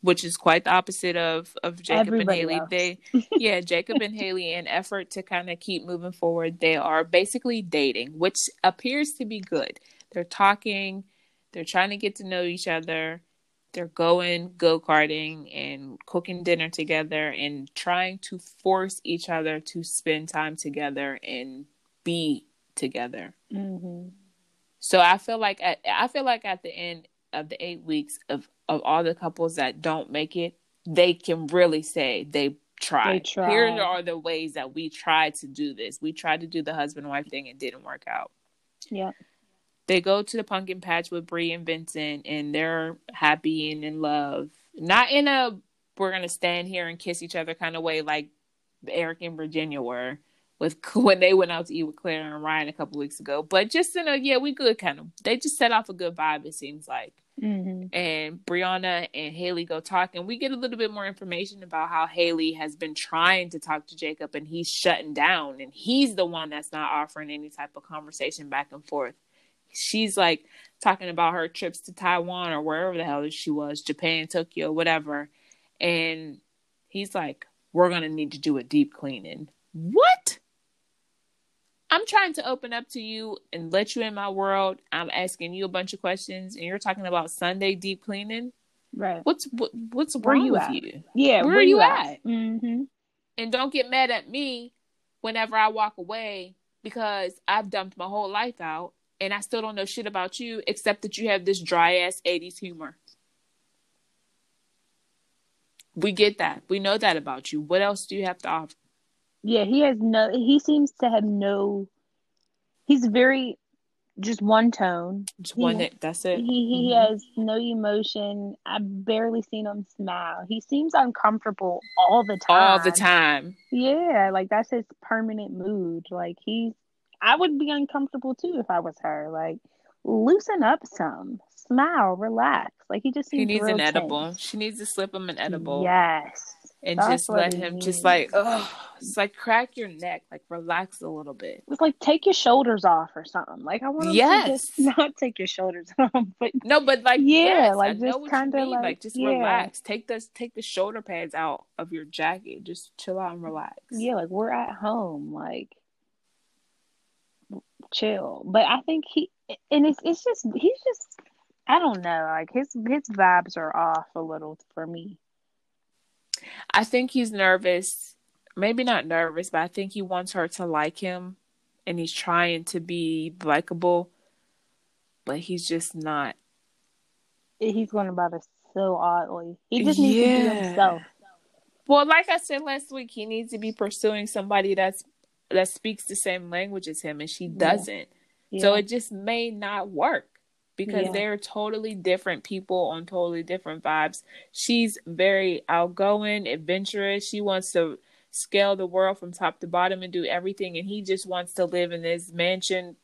Which is quite the opposite of of Jacob Everybody and Haley. else. They yeah, Jacob and Haley in effort to kind of keep moving forward, they are basically dating, which appears to be good. They're talking, they're trying to get to know each other. They're going go-karting and cooking dinner together and trying to force each other to spend time together and be together. hmm So I feel like at, I feel like at the end of the eight weeks of of all the couples that don't make it, they can really say they tried. They tried. Here are the ways that we tried to do this. We tried to do the husband wife thing and didn't work out. Yeah. They go to the pumpkin patch with Bree and Vincent, and they're happy and in love. Not in a we're gonna stand here and kiss each other kind of way, like Eric and Virginia were with when they went out to eat with Claire and Ryan a couple weeks ago. But just in a yeah, we good kind of. They just set off a good vibe. It seems like. hmm And Brianna and Haley go talk, and we get a little bit more information about how Haley has been trying to talk to Jacob, and he's shutting down, and he's the one that's not offering any type of conversation back and forth. She's like talking about her trips to Taiwan or wherever the hell she was, Japan, Tokyo, whatever. And he's like, We're gonna need to do a deep cleaning. What? I'm trying to open up to you and let you in my world. I'm asking you a bunch of questions, and you're talking about Sunday deep cleaning. Right. What's what, what's Where wrong you with at? you? Yeah. Where are you at? hmm And don't get mad at me whenever I walk away because I've dumped my whole life out and I still don't know shit about you except that you have this dry ass 80s humor. We get that. We know that about you. What else do you have to offer? Yeah. He has no. He seems to have no. He's very just one tone. Just one He- That's it. He he Mhm. has no emotion. I've barely seen him smile. He seems uncomfortable all the time. All the time. Yeah, like that's his permanent mood. Like he's I would be uncomfortable too if I was her. Like, loosen up some, smile, relax. Like he just He needs an edible. She needs to slip him an edible. Yes, and That's just let him needs. just like oh it's like crack your neck like relax a little bit it's like take your shoulders off or something. Like I want Yes. to just not take your shoulders off, but no but like Yeah, yes, like, I just kinda like, like- just yeah. relax take the take the shoulder pads out of your jacket just chill out and relax yeah, like we're at home, like chill. But I think he and it's it's just he's just I don't know, like his his vibes are off a little for me. i think he's nervous maybe not nervous but i think he wants her to like him and he's trying to be likable but he's just not He's going about it so oddly. He just needs to be himself. Well, like I said last week, he needs to be pursuing somebody that's that speaks the same language as him, and she doesn't. So Yeah. it just may not work because Yeah. they're totally different people on totally different vibes. She's very outgoing, adventurous. She wants to scale the world from top to bottom and do everything, and he just wants to live in this mansion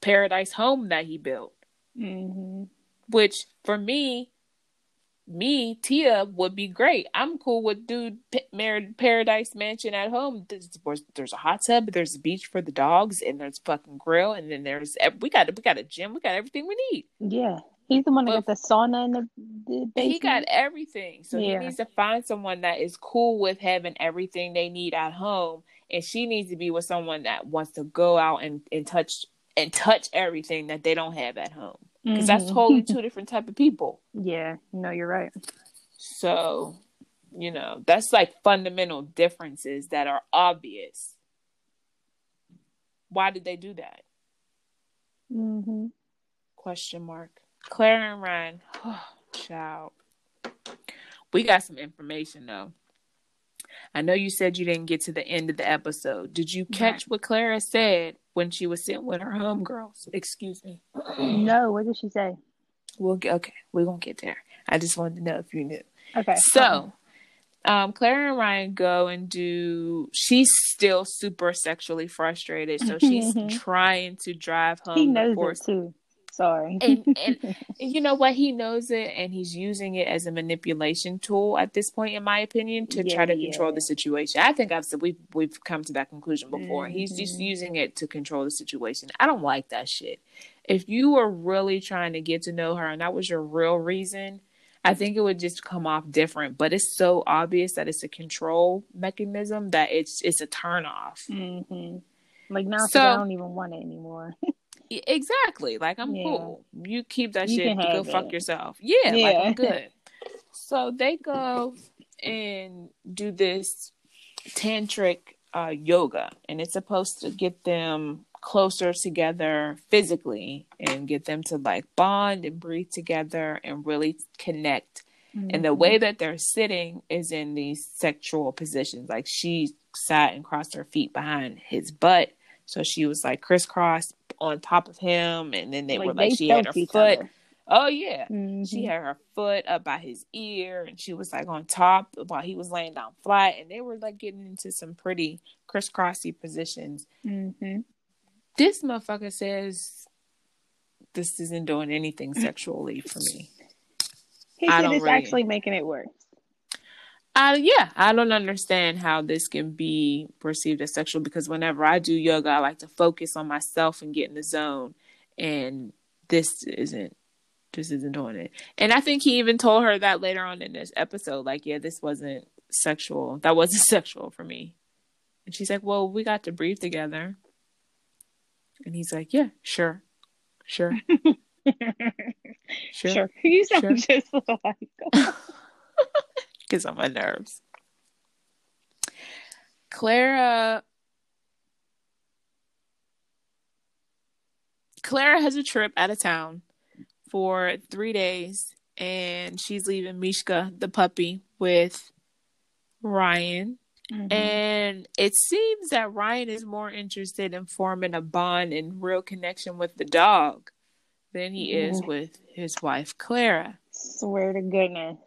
paradise home that he built hmm which for me, me Tia would be great. I'm cool with dude p- married paradise mansion at home. There's, there's a hot tub, there's a beach for the dogs, and there's fucking grill, and then there's we got we got a gym, we got everything we need. Yeah. He's the one that But- got the sauna and the, the basement. He got everything, so Yeah. he needs to find someone that is cool with having everything they need at home, and she needs to be with someone that wants to go out and, and touch and touch everything that they don't have at home because that's Mhm. totally two different type of people. yeah. No, you're right. So, you know, that's like fundamental differences that are obvious. Why did they do that? hmm Question mark. Claire and Ryan. Child. We got some information though. I know you said you didn't get to the end of the episode. Did you catch what Clara said when she was sitting with her homegirls? Excuse me. No, what did she say? We'll get okay. We're gonna get there. I just wanted to know if you knew. Okay. So, um, Claire and Ryan go and do. She's still super sexually frustrated, so she's trying to drive home. he knows force. it too. Sorry. And, and you know what? He knows it, and he's using it as a manipulation tool at this point, in my opinion, to try to Yeah, control yeah. the situation. I think I've said we've we've come to that conclusion before. He's just Mhm. using it to control the situation. I don't like that shit. If you were really trying to get to know her, and that was your real reason, I think it would just come off different. But it's so obvious that it's a control mechanism that it's it's a turn off. hmm Like now, so, I don't even want it anymore. Exactly. Like I'm Yeah. cool. You keep that You shit. can Go have fuck yourself. Yeah, like I'm good. So they go and do this tantric uh, yoga, and it's supposed to get them closer together physically and get them to like bond and breathe together and really connect. And the way that they're sitting is in these sexual positions. Like she sat and crossed her feet behind his butt. So she was like crisscross on top of him. And then they were like, she had her foot. other. Oh, yeah. Mhm. She had her foot up by his ear and she was like on top while he was laying down flat. And they were like getting into some pretty crisscrossy positions. Mhm. This motherfucker says this isn't doing anything sexually for me. He said it's really- actually making it worse. Uh, yeah, I don't understand how this can be perceived as sexual because whenever I do yoga, I like to focus on myself and get in the zone, and this isn't this isn't doing it. And I think he even told her that later on in this episode, like, yeah, this wasn't sexual. That wasn't sexual for me. And she's like, well, we got to breathe together. And he's like, yeah, sure, sure, sure, Sure. You sound Sure. just like because on my nerves. Clara Clara has a trip out of town for three days and she's leaving Mishka, the puppy, with Ryan. Mhm. And it seems that Ryan is more interested in forming a bond and real connection with the dog than he is Mhm. with his wife Clara. swear to goodness.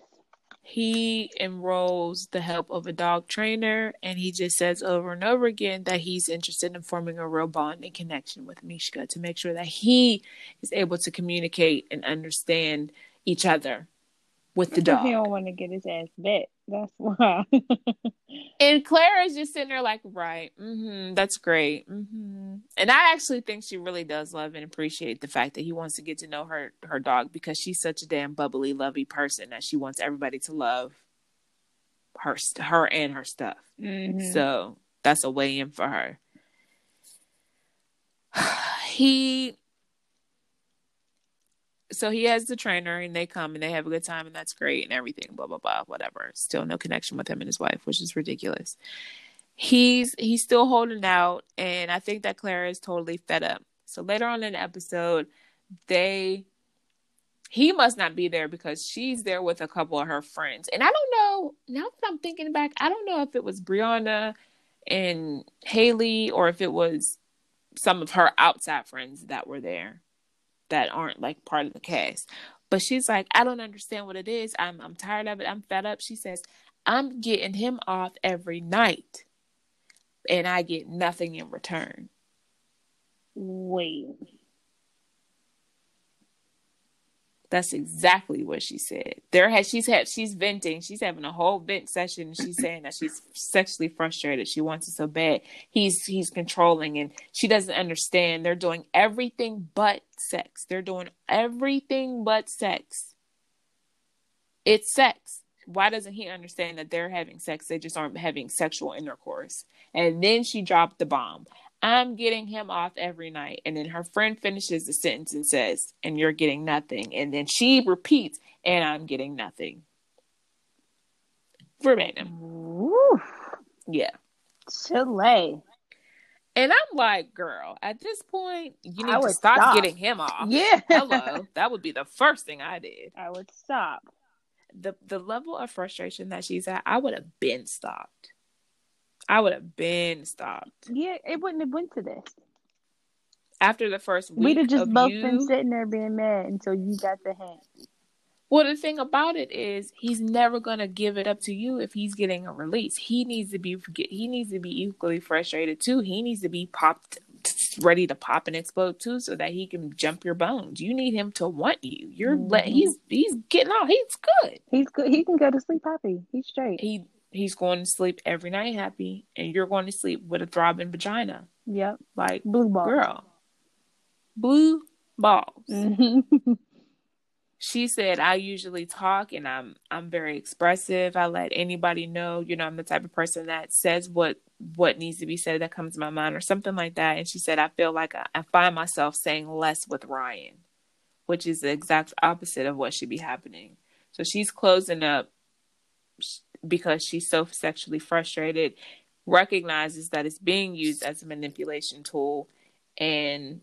He enrolls the help of a dog trainer and he just says over and over again that he's interested in forming a real bond and connection with Mishka to make sure that he is able to communicate and understand each other with the dog. He don't want to get his ass bit. That's why. and Claire is just sitting there like, right, mm-hmm, that's great. Mm-hmm. And I actually think she really does love and appreciate the fact that he wants to get to know her her dog because she's such a damn bubbly, lovey person that she wants everybody to love her her and her stuff. Mm-hmm. So that's a way in for her. he so he has the trainer and they come and they have a good time and that's great and everything blah blah blah whatever. Still no connection with him and his wife which is ridiculous. He's he's still holding out and i think that clara is totally fed up. So later on in the episode they he must not be there because she's there with a couple of her friends. And i don't know now that i'm thinking back i don't know if it was brianna and haley or if it was some of her outside friends that were there that aren't like part of the cast. But she's like, I don't understand what it is. I'm I'm tired of it. I'm fed up. She says, I'm getting him off every night. And I get nothing in return. Wait. That's exactly what she said. There has she's had she's venting. She's having a whole vent session and she's saying that she's sexually frustrated. She wants it so bad. He's he's controlling and she doesn't understand. They're doing everything but sex. They're doing everything but sex. It's sex. Why doesn't he understand that they're having sex? They just aren't having sexual intercourse. And then she dropped the bomb. I'm getting him off every night. And then her friend finishes the sentence and says, and you're getting nothing. And then she repeats, and I'm getting nothing. Verbatim. Ooh. Yeah. Chile. And I'm like, girl, at this point, you need to stop, stop. getting him off. Yeah. Hello. That would be the first thing I did. I would stop. The the level of frustration that she's at, I would have been stopped. I would have been stopped. Yeah, it wouldn't have went to this. After the first week. We'd have just both you, been sitting there being mad until you got the hint. Well, the thing about it is, he's never gonna give it up to you if he's getting a release. He needs to be he needs to be equally frustrated too. He needs to be popped, ready to pop and explode too, so that he can jump your bones. You need him to want you. You're let Mhm. he's he's getting off. He's good. He's good. He can go to sleep happy. He's straight. He he's going to sleep every night happy, and you're going to sleep with a throbbing vagina. Yep. Like Blue ball. girl, blue balls. She said i usually talk and i'm i'm very expressive i let anybody know you know i'm the type of person that says what what needs to be said that comes to my mind or something like that and she said i feel like i, I find myself saying less with ryan which is the exact opposite of what should be happening so she's closing up because she's so sexually frustrated recognizes that it's being used as a manipulation tool and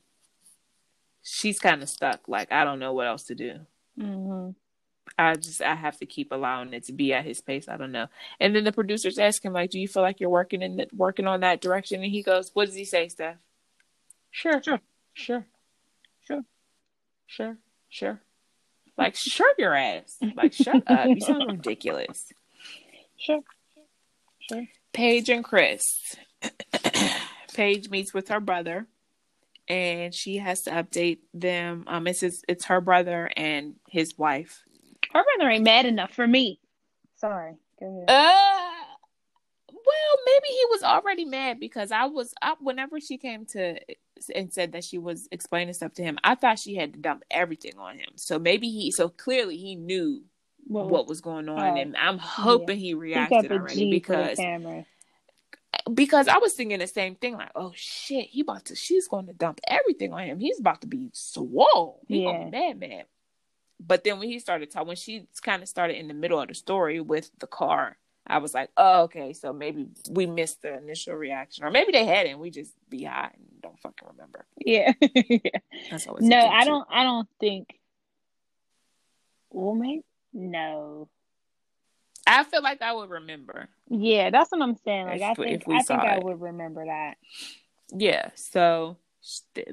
she's kind of stuck like i don't know what else to do Mhm. I just I have to keep allowing it to be at his pace. I don't know. And then the producers ask him like, "Do you feel like you're working in the, working on that direction?" And he goes, "What does he say, Steph?" Sure, sure, sure, sure, sure, sure. Like, sure your ass. Like, shut up. You sound ridiculous. Sure. Sure. Paige and Chris. Paige meets with her brother, and she has to update them. Um, it's his, it's her brother and his wife. Her brother ain't mad enough for me. Sorry. Go ahead. Uh, well, maybe he was already mad because I was up whenever she came to and said that she was explaining stuff to him. I thought she had to dump everything on him. So maybe he, so clearly he knew Well, what was going on, oh, and I'm hoping he he reacted already G because because I was thinking the same thing. Like, oh shit, he about to, she's going to dump everything on him. He's about to be swole. He Yeah. be mad, mad. But then when he started talking, when she kind of started in the middle of the story with the car, I was like, oh, okay, so maybe we missed the initial reaction, or maybe they hadn't. We just be high and don't fucking remember. Yeah. That's always no, I don't. I don't think. Well, maybe no. I feel like I would remember. Yeah, that's what I'm saying. Like, If- I think I think I it. would remember that. Yeah. So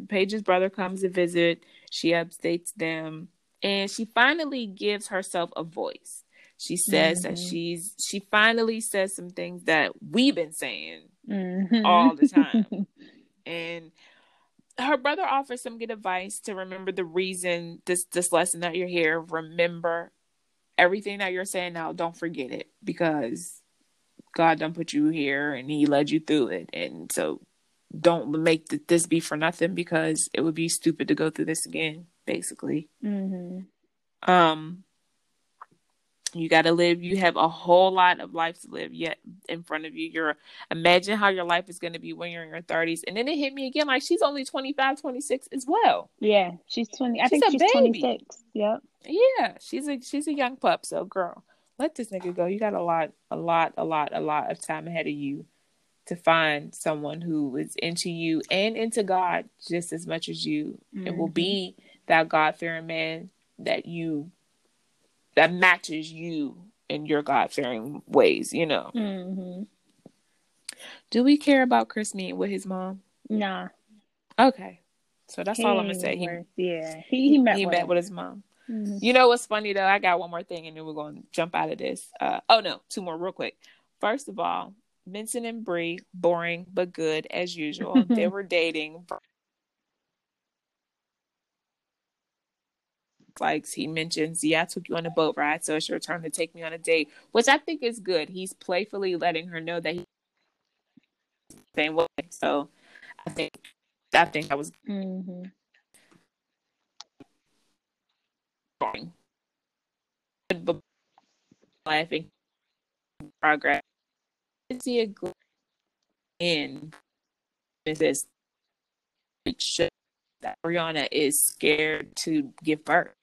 Paige's brother comes to visit. She updates them, and she finally gives herself a voice. She says that Mhm. she's she finally says some things that we've been saying Mhm. all the time. and her brother offers some good advice to remember the reason this this lesson that you're here. Remember everything that you're saying now. Don't forget it because God done put you here and He led you through it. And so don't make th- this be for nothing because it would be stupid to go through this again. Basically, Mhm. um, you got to live. You have a whole lot of life to live yet in front of you. You're imagine how your life is going to be when you're in your 30s. And then it hit me again like she's only 25, 26 as well. Yeah, she's twenty. I She's think she's baby. twenty six. Yep. Yeah, she's a she's a young pup. So girl, let this nigga go. You got a lot, a lot, a lot, a lot of time ahead of you to find someone who is into you and into God just as much as you. It will mm-hmm. be that God fearing man that you that matches you in your God fearing ways. You know. Mm-hmm. Do we care about Chris meeting with his mom? Nah. Okay, so that's all I'm gonna say. He yeah, he he met he with, met her. with his mom. Mhm. You know what's funny though? I got one more thing, and then we're going to jump out of this. Uh, oh no, two more real quick. First of all, Vincent and Bree, boring but good as usual. they were dating. Like he mentions, yeah, I took you on a boat ride, so it's your turn to take me on a date, which I think is good. He's playfully letting her know that he's the same way. So I think I think that was Mhm. But laughing progress. I see a glimpse in this Brianna is scared to give birth.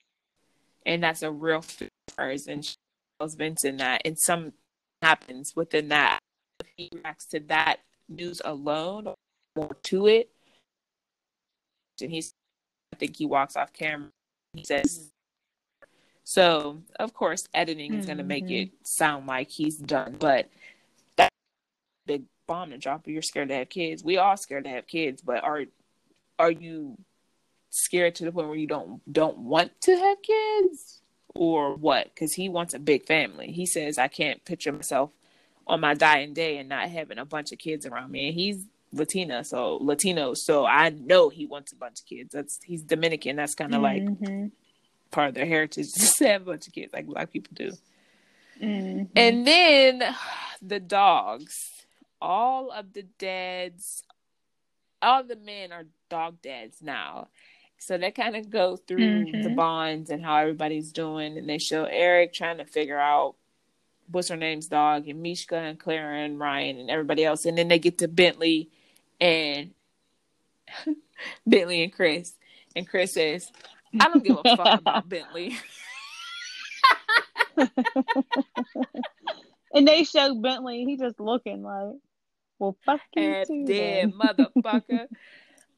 And that's a real fear of hers. And she tells Vincent that and some happens within that. If he reacts to that news alone or more to it, and he's I think he walks off camera. He says so of course editing is gonna make Mhm. it sound like he's done, but that big bomb to drop you're scared to have kids. We all scared to have kids, but are are you scared to the point where you don't don't want to have kids or what? Because he wants a big family. He says I can't picture myself on my dying day and not having a bunch of kids around me. And he's Latina, so Latino, so I know he wants a bunch of kids. That's he's Dominican. That's kind of like Mhm. part of their heritage to have a bunch of kids like black people do. Mhm. And then the dogs. All of the dads, all the men are dog dads now. So they kind of go through the Mhm. bonds and how everybody's doing. And they show Eric trying to figure out what's her name's dog, and Mishka and Clara and Ryan and everybody else. And then they get to Bentley and Bentley and Chris. And Chris says, I don't give a fuck about Bentley. and they show Bentley. He just looking like, well, fuck you and then. motherfucker.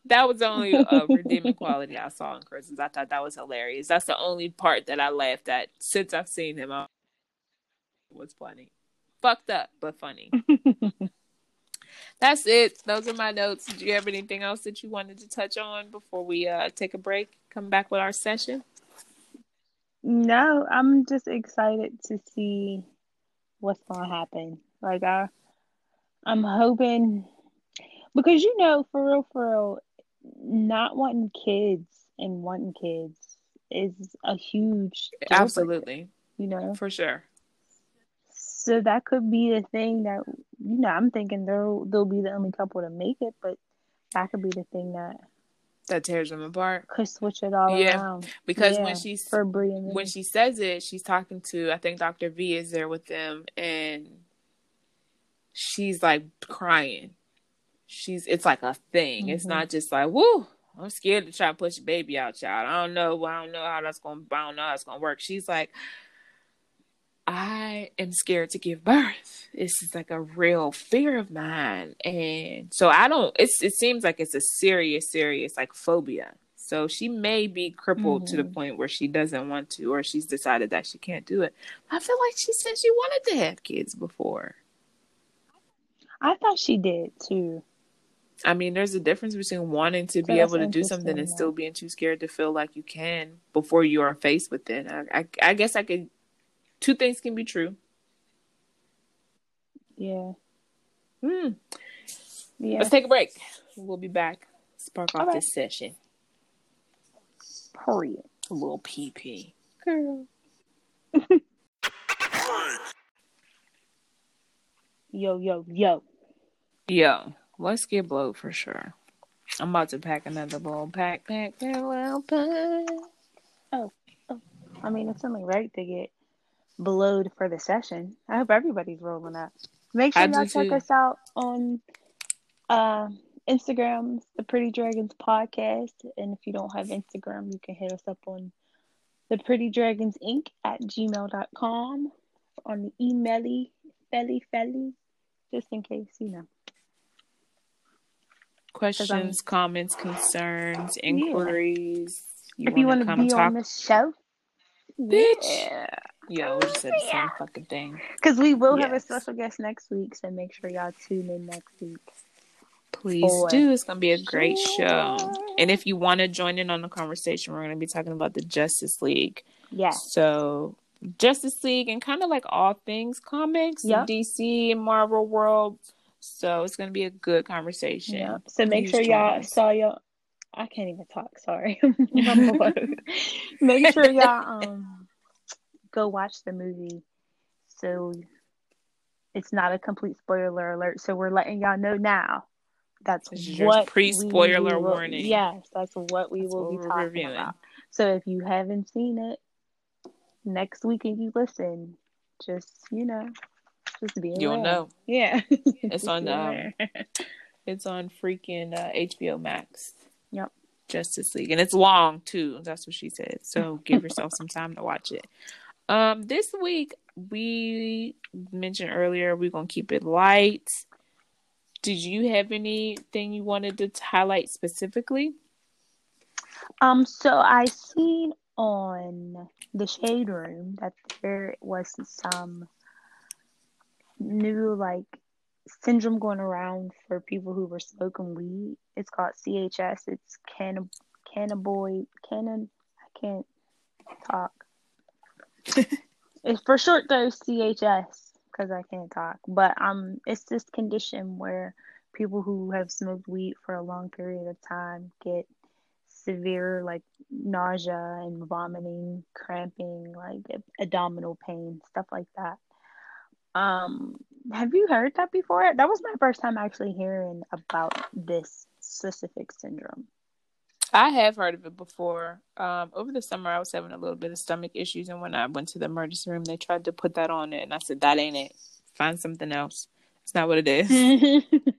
that was the only uh, redeeming quality I saw in Christmas. I thought that was hilarious. That's the only part that I laughed at since I've seen him. I- was funny, fucked up but funny. That's it. Those are my notes. Do you have anything else that you wanted to touch on before we uh, take a break? Come back with our session. No, I'm just excited to see what's gonna happen. Like I, I'm hoping because you know, for real, for real, not wanting kids and wanting kids is a huge Absolutely, You know, for sure. so that could be the thing that you know. I'm thinking they'll they'll be the only couple to make it, but that could be the thing that That tears them apart could switch it all Yeah, around. because Yeah, when she's for Bree when she says it, she's talking to I think Dr. V is there with them and she's like crying. She's it's like a thing. It's Mhm. not just like, woo, I'm scared to try to push a baby out, child. I don't know. I don't know how that's gonna I don't know how it's gonna work. She's like, I am scared to give birth. This is like a real fear of mine. And so I don't it's it seems like it's a serious, serious like phobia. So she may be crippled to the Mhm. point where she doesn't want to, or she's decided that she can't do it. I feel like she said she wanted to have kids before. I thought she did too. I mean, there's a difference between wanting to So be that's able to do something and interesting, still being too scared to feel like you can before you are faced with it. I, I, I guess I could two things can be true. Yeah. Hmm. Yeah. Let's take a break. We'll be back. Spark off All right. this session. Period. A little pee pee. Girl. Yo, yo, yo. Yo, let's get blowed for sure. I'm about to pack another bowl. Pack, pack, pack, pack. I mean, it's only right to get blowed for the session. I hope everybody's rolling up. Make sure I y'all check too. us out on uh, Instagram, the Pretty Dragons Podcast. And if you don't have Instagram, you can hit us up on the Pretty Dragons Inc. at gmail.com on the emaily, felly, felly, just in case, you know. Questions, comments, concerns, inquiries. if you want to come be talk? on the show, Bitch. yeah. Yo, we just said the same fucking thing. Because we will have a special guest next week, so make sure y'all tune in next week. Please For do. It's gonna be a great show. And if you want to join in on the conversation, we're gonna be talking about the Justice League. Yeah. So Justice League and kind of like all things comics, Yep. DC Marvel world. So it's gonna be a good conversation. Yeah. So make Please sure y'all us. saw your. I can't even talk. Sorry. Make sure y'all um go watch the movie. So it's not a complete spoiler alert. So we're letting y'all know now. That's This is your what pre-spoiler we will- warning. Yes, that's what we That's will what be talking reviewing. about. So if you haven't seen it, next week and you listen, just you know, just be You'll aware. know. Yeah, It's on um, it's on freaking uh, HBO Max. Yep. Justice League, and it's long too. That's what she said. So give yourself some time to watch it. Um, this week we mentioned earlier we're gonna keep it light. Did you have anything you wanted to highlight specifically? Um, so I seen on the shade room that there was some new like syndrome going around for people who were smoking weed. It's called CHS. It's canna cannaboid cannon. I can't talk. it's for short though CHS because I can't talk. But um, it's this condition where people who have smoked weed for a long period of time get severe like nausea and vomiting, cramping, like abdominal pain, stuff like that. Um, have you heard that before? That was my first time actually hearing about this specific syndrome. I have heard of it before. Um, over the summer, I was having a little bit of stomach issues, and when I went to the emergency room, they tried to put that on it, and I said, "That ain't it. Find something else. It's not what it is."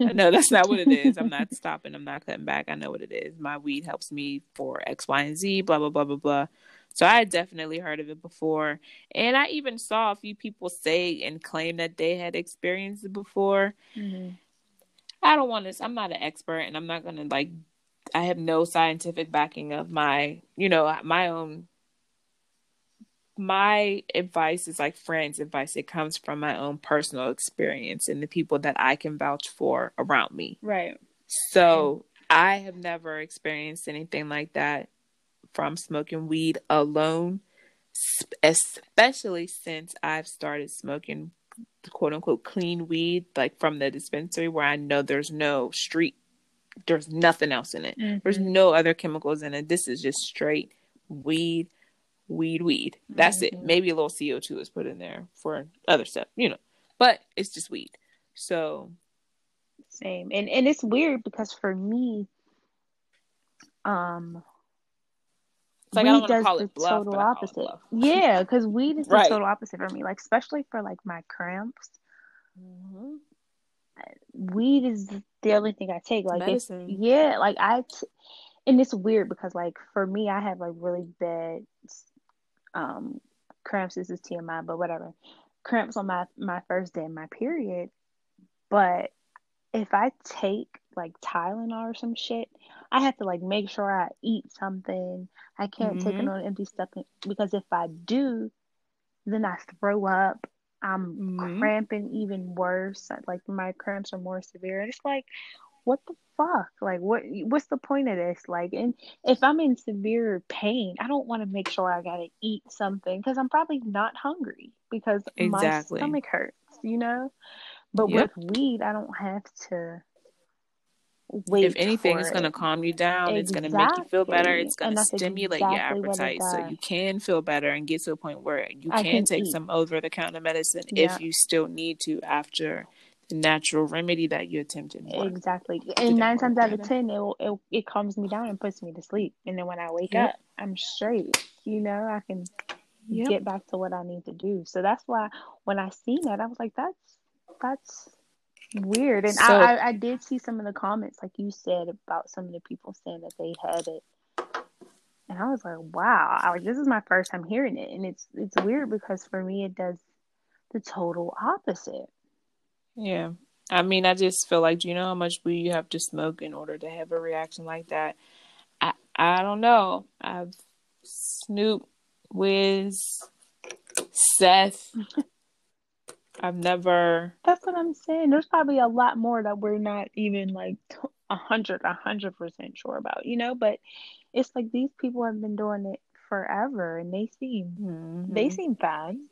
no, that's not what it is. I'm not stopping. I'm not cutting back. I know what it is. My weed helps me for X, Y, and Z. Blah blah blah blah blah. So I had definitely heard of it before, and I even saw a few people say and claim that they had experienced it before. Mhm. I don't want to. I'm not an expert, and I'm not gonna like. I have no scientific backing of my, you know, my own. My advice is like friends' advice. It comes from my own personal experience and the people that I can vouch for around me. Right. So I have never experienced anything like that from smoking weed alone, especially since I've started smoking quote unquote clean weed, like from the dispensary where I know there's no street, there's nothing else in it. There's Mhm. no other chemicals in it. This is just straight weed, weed, weed. That's it. Mhm. Maybe a little CO2 is put in there for other stuff, you know, but it's just weed. So, Same. And and it's weird because for me, um, it's like I don't weed want to does call the bluff, total but I call it opposite. Yeah, because weed is the Right. total opposite for me. Like especially for like my cramps, Mhm. weed is the only thing I take. Like if, yeah, like I, t- and it's weird because like for me, I have like really bad, um, cramps. This is TMI, but whatever. Cramps on my my first day of my period, but if I take like Tylenol or some shit, I have to like make sure I eat something. I can't take it Mhm. on empty stomach because if I do, then I throw up. I'm Mhm. cramping even worse. Like my cramps are more severe. And it's like, what the fuck? Like, what? What's the point of this? Like, and if I'm in severe pain, I don't want to make sure I gotta eat something because I'm probably not hungry because Exactly. my stomach hurts, you know. But Yep. with weed, I don't have to wait. if anything, for it's going to calm you down. It's going to make you feel better. It's going to stimulate exactly your appetite so you can feel better and get to a point where you can, can take eat. some over the counter medicine Yeah. if you still need to after the natural remedy that you attempted. work. Exactly. And nine times out of ten, it, will- it it calms me down and puts me to sleep. And then when I wake Yep. up, I'm straight. You know, I can Yep. get back to what I need to do. So that's why when I seen that, I was like, that's that's weird. And So- I, I did see some of the comments, like you said, about some of the people saying that they had it. And I was like, wow, I like this is my first time hearing it, and it's it's weird because for me it does the total opposite. Yeah. I mean, I just feel like, do you know how much weed you have to smoke in order to have a reaction like that? I I don't know. I've Snoop, Wiz, Seth. I've never. That's what I'm saying. There's probably a lot more that we're not even like a hundred, a hundred percent sure about, you know. But it's like these people have been doing it forever, and they seem they Mhm. seem fine,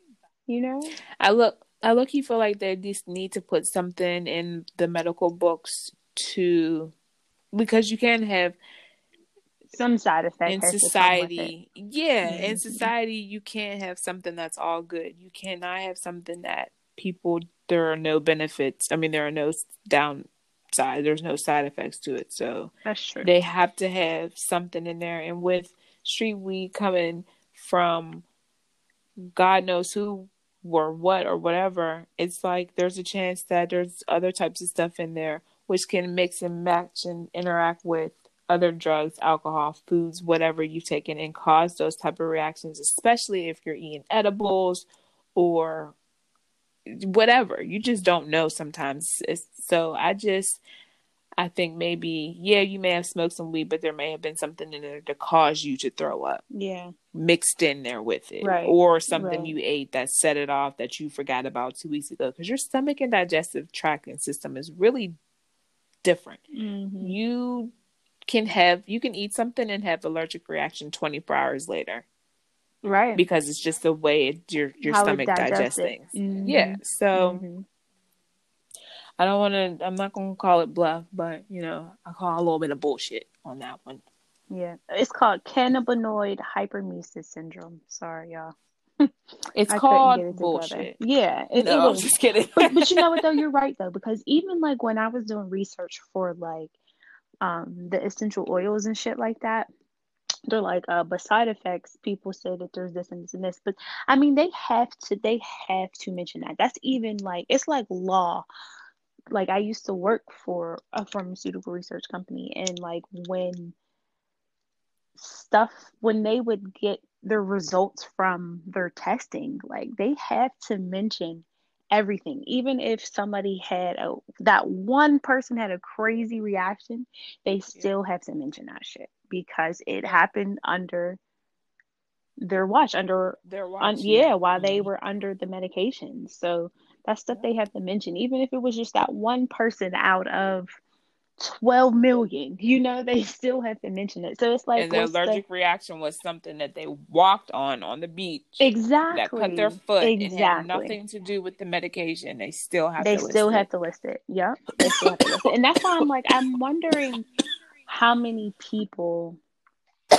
you know. I look. I look. You feel like they just need to put something in the medical books to, because you can have Some side effect in has to come with it. society yeah in Mhm. society you can't have something that's all good you cannot have something that people there are no benefits. I mean there are no downside there's no side effects to it. So That's true. they have to have something in there. And with street weed coming from god knows who or what or whatever it's like there's a chance that there's other types of stuff in there which can mix and match and interact with other drugs alcohol foods whatever you've taken and cause those type of reactions especially if you're eating edibles or whatever you just don't know sometimes it's, so i just I think maybe, yeah, you may have smoked some weed, but there may have been something in there to cause you to throw up yeah, mixed in there with it. Right, Or something right. you ate that set it off that you forgot about two weeks ago. Because your stomach and digestive tract and system is really different. hmm You can have, you can eat something and have allergic reaction 24 hours later right. because it's just the way it, your, your How stomach digests things. Mhm. Yeah. So. Mhm. I don't want to. I'm not gonna call it bluff, but you know, I call a little bit of bullshit on that one. yeah, it's called cannabinoid hyperemesis syndrome. Sorry, y'all. It's I called it bullshit. Yeah, it, no, it I'm just kidding. but but you know what though you're right though because even like when I was doing research for like um the essential oils and shit like that they're like uh but side effects people say that there's this and this and this but I mean they have to they have to mention that. That's even like it's like law. Like I used to work for a pharmaceutical research company and like when stuff when they would get the results from their testing like they have to mention everything. Even if somebody had a that one person had a crazy reaction they still have to mention that shit because it happened under their watch under They're un, watching. yeah while they Mhm. were under the medication so that's stuff they have to mention even if it was just that one person out of 12 million you know they still have to mention it so it's like and their what's the- allergic reaction was something that they walked on on the beach exactly that cut their foot and had exactly nothing to do with the medication. They still have they to still list have it. to list it yep they still have to list it and that's why i'm like i'm wondering how many people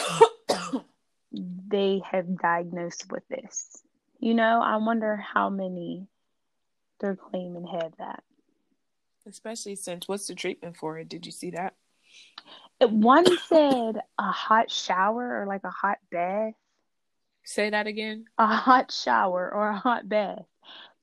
they have diagnosed with this you know i wonder how many they're claiming had that Especially since what's the treatment for it? Did you see that? It- one said a hot shower or like a hot bath Say that again. a hot shower or a hot bath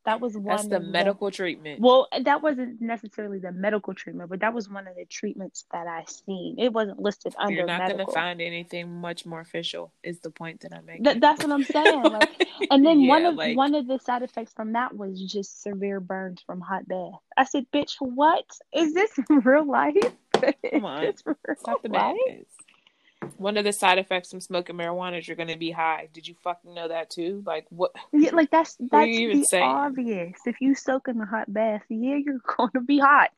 that was one That's the medical treatment. Well, that wasn't necessarily the medical treatment, but that was one of the treatments that I seen. It wasn't listed under You're not medical. going to find anything much more official. Is the point that I'm making? Th- that's what I'm saying. Like, and then one of like- one of the side effects from that was just severe burns from hot bath. I said, "Bitch, what is this real life? Come on. Real Stop the madness. One of the side effects from smoking marijuana is you're going to be high. Did you fucking know that too? Like what? Yeah, like that's that's the saying? obvious. If you soak in the hot bath, yeah, you're going to be hot.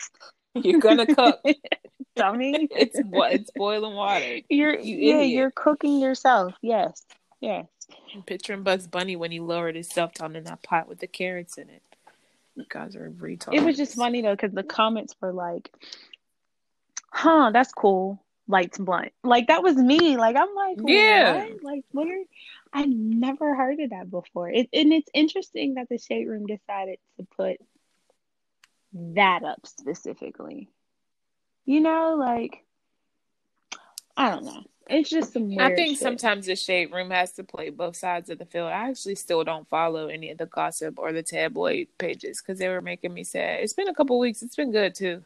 You're going to cook. dummy. it's what it's boiling water. You're You yeah, idiot. you're cooking yourself. Yes. Yes. I'm picturing Bugs Bunny when he lowered himself down in that pot with the carrots in it. You guys are retards. It was just funny though because the comments were like, "Huh, that's cool." Lights blunt. Like that was me. Like I'm like, Yeah. what? Like what are? I never heard of that before. It and it's interesting that the shade room decided to put that up specifically. You know, like I don't know. It's just some weird I think shit. sometimes the shade room has to play both sides of the field. I actually still don't follow any of the gossip or the tabloid pages because they were making me sad. It's been a couple weeks. It's been good too.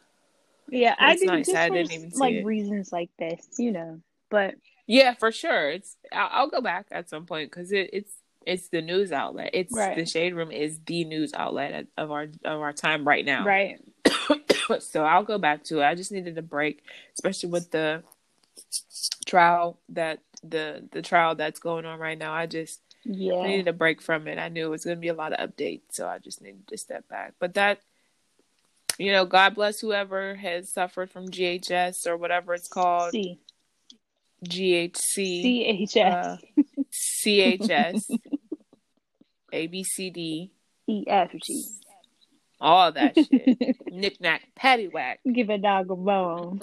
Yeah, I That's didn't. nice. Just I didn't even see like it. reasons like this, you know. But Yeah, for sure. It's I'll, I'll go back at some point because it, it's it's the news outlet. It's Right. the shade room is the news outlet of our of our time right now. right, so I'll go back to it. I just needed a break, especially with the trial that the the trial that's going on right now. I just yeah, needed a break from it. I knew it was going to be a lot of updates, so I just needed to step back. But that, you know, God bless whoever has suffered from GHS or whatever it's called, C GHC, C H S uh, CHS, ABCD, E F G. all that shit. Knick knack, paddywhack. Give a dog a bone.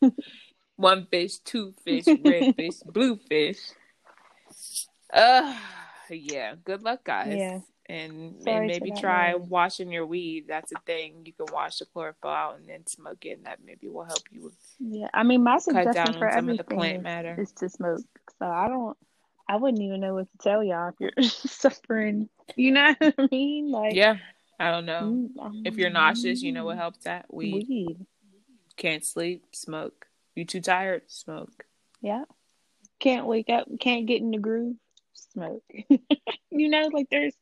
One fish, two fish, red fish, blue fish. Uh yeah. Good luck, guys. Yeah. And, Sorry and maybe try washing your weed. That's a thing. You can wash the chlorophyll out and then smoke it, and that maybe will help you Yeah, I mean, my suggestion for some of the everything plant is, matter. is to smoke. So I don't. I wouldn't even know what to tell y'all if you're suffering. You know what I mean? Like, Yeah. I don't know. mm, um, If you're nauseous, you know what helps that? Weed. Weed. Can't sleep, smoke. You too tired, smoke. Yeah. Can't wake up. Can't get in the groove. Smoke. you know, like there's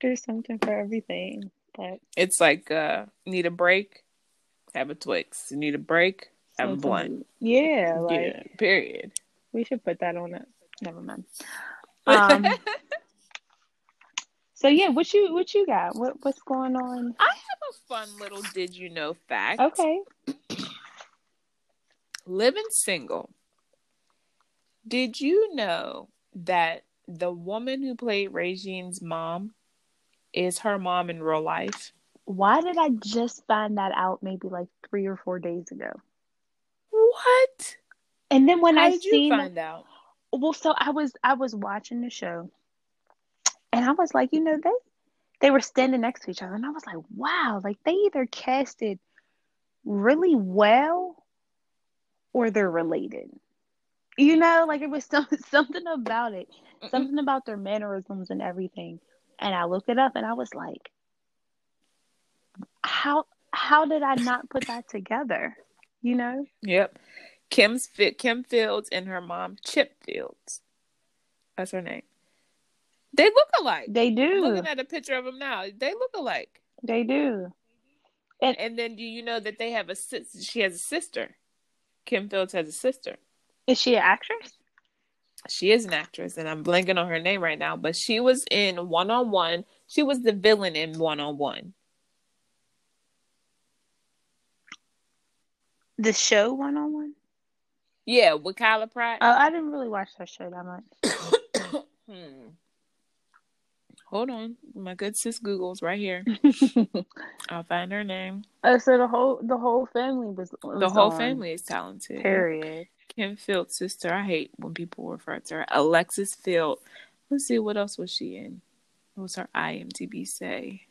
there's something for everything. But It's like uh need a break, have a Twix. You need a break, have a blunt. Yeah, like yeah. Period. we should put that on it. Never mind. Um. so yeah, what you what you got? What what's going on? I have a fun little did you know fact. Okay. Living single. Did you know that the woman who played Regine's mom is her mom in real life? Why did I just find that out maybe like three or four days ago? What? And then when How I did you find out? well, so I was I was watching the show, and I was like, you know, they they were standing next to each other, and I was like, wow, like they either casted really well, or they're related. You know, like it was some, something about it, something about their mannerisms and everything. And I looked it up, and I was like, how how did I not put that together? You know? Yep. Kim's fit Kim Fields and her mom Chip Fields. That's her name. They look alike. They do. Looking at a picture of them now, they look alike. They do. And and then do you know that they have a sis- she has a sister. Kim Fields has a sister. Is she an actress? She is an actress, and I'm blanking on her name right now, but she was in One on One. She was the villain in One on One. The show one on one? Yeah, with Kyla Pratt. Oh, I didn't really watch that show that much. hmm. Hold on, my good sis Google's right here. I'll find her name. oh, so the whole the whole family was, was The whole family is talented. Period. Kim Fields' sister. I hate when people refer to her. Alexis Field. Let's see what else was she in. What was her IMDb say?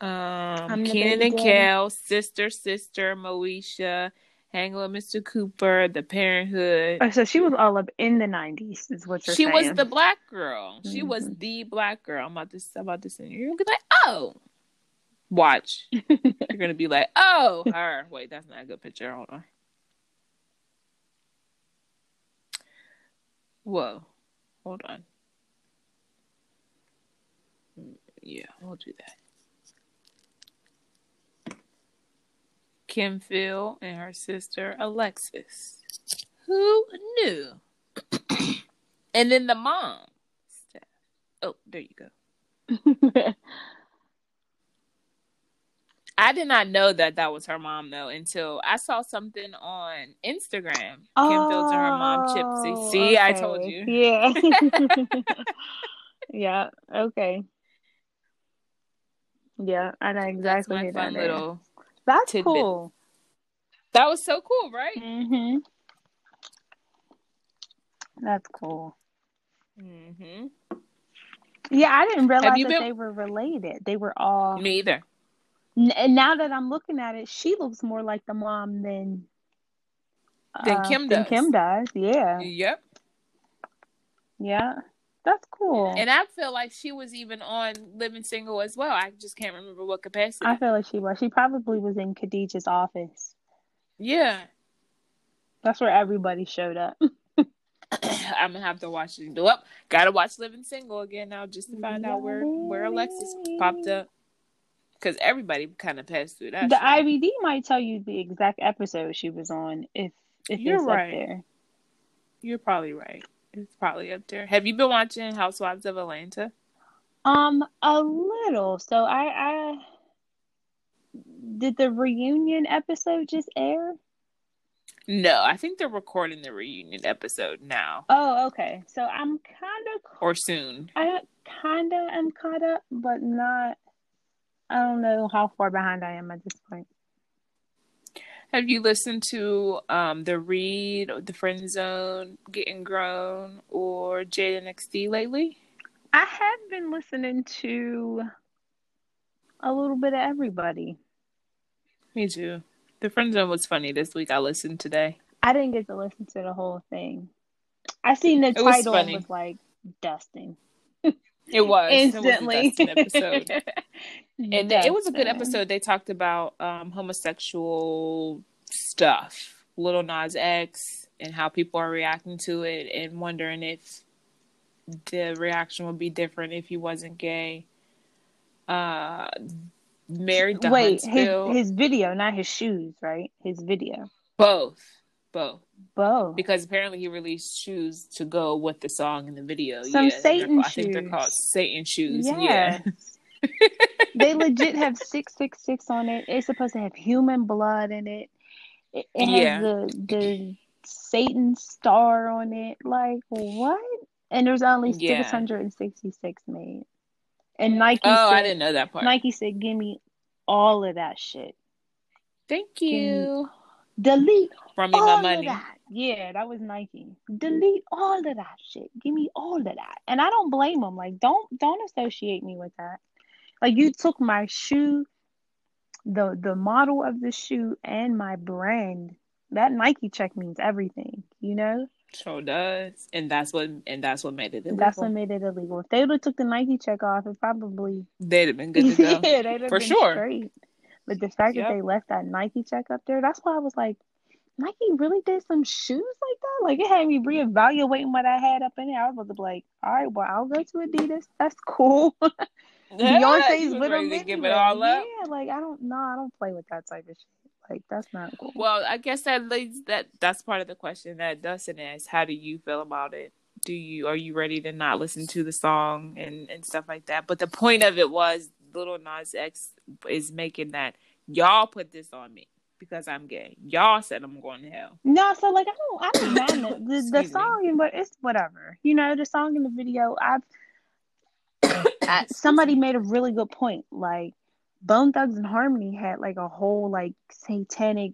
Um, I'm the Kenan baby and. Kel, sister, sister, Moesha, Hanging with Mr. Cooper, The Parenthood. Oh, so she was all up in the nineties, is what you're She saying. was the black girl. She was Mhm. the black girl. I'm about to I'm about to send you. You're gonna be like, oh, watch. You're gonna be like, oh, her. Wait, that's not a good picture. Hold on. Whoa, hold on. Yeah, we'll do that. Kim Phil and her sister Alexis. Who knew? and then the mom. Oh, there you go. I did not know that that was her mom though until I saw something on Instagram. Kim oh, Fields and her mom Chipsy. See, I told you. Yeah. yeah. Okay. Yeah, I know That's exactly my fun that is. little. That's tidbit. cool. That was so cool, right? hmm That's cool. Mm-hmm. Yeah, I didn't realize that been- they were related. They were all. Me either. And now that I'm looking at it, she looks more like the mom than Than uh, Kim Than does. Kim does. Yeah, Yep. yeah. That's cool. And I feel like she was even on Living Single as well. I just can't remember what capacity. I feel like she was. She probably was in Khadijah's office. yeah. That's where everybody showed up. I'm gonna have to watch it. Well, gotta watch Living Single again now just to find out where where Alexis popped up. Because everybody kind of passed through that. The shit. IMDb might tell you the exact episode she was on if if You're it's right. up there. You're probably right. It's probably up there. Have you been watching Housewives of Atlanta? Um, a little. So I I did the reunion episode just air? No, I think they're recording the reunion episode now Oh, okay. So I'm kind of or soon. I kind of am caught up, but not. I don't know how far behind I am at this point. Have you listened to um the Read, the Friend Zone, Getting Grown, or Jada XD lately? I have been listening to a little bit of everybody. Me too. The Friend Zone was funny this week. I listened today. I didn't get to listen to the whole thing. I seen the It title and funny. was like dusting It was instantly. It was a episode. and it was a good episode. They talked about um, homosexual stuff, Little Nas X, and how people are reacting to it, and wondering if the reaction would be different if he wasn't gay. Uh, married to Wait, his his video, not his shoes, right? His video. both, both, Bo. because apparently he released shoes to go with the song in the video. Some yeah, Satan called- I think they're called Satan shoes. Yes. Yeah. they legit have six six six on it. It's supposed to have human blood in it. It, it Yeah. has the the Satan star on it. Like what? And there's only Yeah. six hundred and sixty six made. And Nike Oh, said, I didn't know that part. Nike said, "Give me all of that shit. Thank you. Delete From me all my of money. that." Yeah, that was Nike. Delete all of that shit. Give me all of that. And I don't blame them. Like, don't don't associate me with that. Like, you took my shoe, the the model of the shoe, and my brand. That Nike check means everything. You know, So does, and that's what and that's what made it illegal. that's what made it illegal. If they would have took the Nike check off, it probably They'd have been good to go. yeah, For sure. straight. But the fact Yep. that they left that Nike check up there, that's why I was like, Nike really did some shoes like that. Like it had me reevaluating what I had up in there. I was about to be like, all right, well, I'll go to Adidas. That's cool. Yeah, Beyonce's with them give it all up. Yeah, like I don't know. I don't play with that type of shit. Like that's not cool. Well, I guess that leads that that's part of the question that Dustin asked. How do you feel about it? Do you are you ready to not listen to the song and and stuff like that? But the point of it was Little Nas X is making that y'all put this on me because I'm gay. Y'all said I'm going to hell. No, so like I don't, I don't mind the the, the song, and but it's whatever. You know, the song and the video. I've I, uh, somebody made a really good point. Like Bone Thugs and Harmony had like a whole like satanic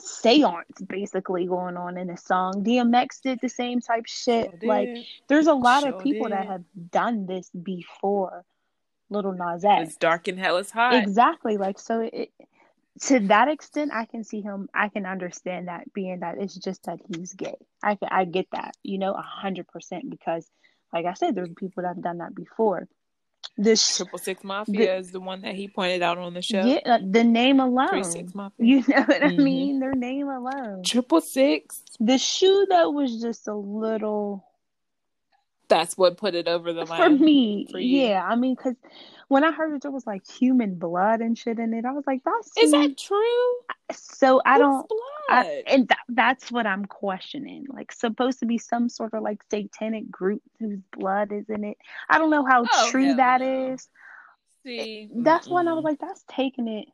seance basically going on in the song. DMX did the same type shit. Sure like there's a lot Sure of people that have done this before Little Nas it's X. dark and hell is hot. Exactly. Like so it to that extent I can see him I can understand that being that it's just that he's gay. I I get that, you know, a hundred percent because like I said, there's people that have done that before. This Triple Six Mafia is the one that he pointed out on the show. yeah, uh, the name Three alone. Six Mafia. You know what I Mhm. mean? Their name alone. Triple Six. The shoe that was just a little That's what put it over the for line. me. for yeah, I mean, because when I heard that there was like human blood and shit in it, I was like, that's Is that true? so. I Whose don't. I, and that, that's what I'm questioning. Like, supposed to be some sort of like satanic group whose blood is in it. I don't know how Oh, true that no. is, See, that's when I was like, that's taking it.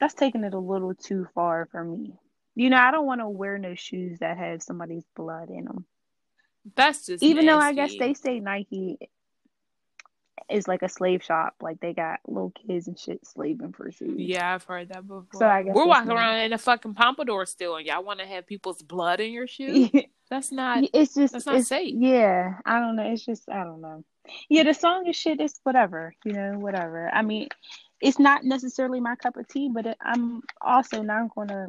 That's taking it a little too far for me. You know, I don't want to wear no shoes that have somebody's blood in them. That's just Even though I guess they say Nike is like a slave shop, like they got little kids and shit slaving for shoes. Yeah, I've heard that before. So I guess We're walking around in a fucking pompadour still, and y'all want to have people's blood in your shoe? That's not. it's just That's not it's, safe. Yeah, I don't know. It's just I don't know. Yeah, the song is shit. It's whatever, you know, whatever. I mean, it's not necessarily my cup of tea, but it, I'm also not going to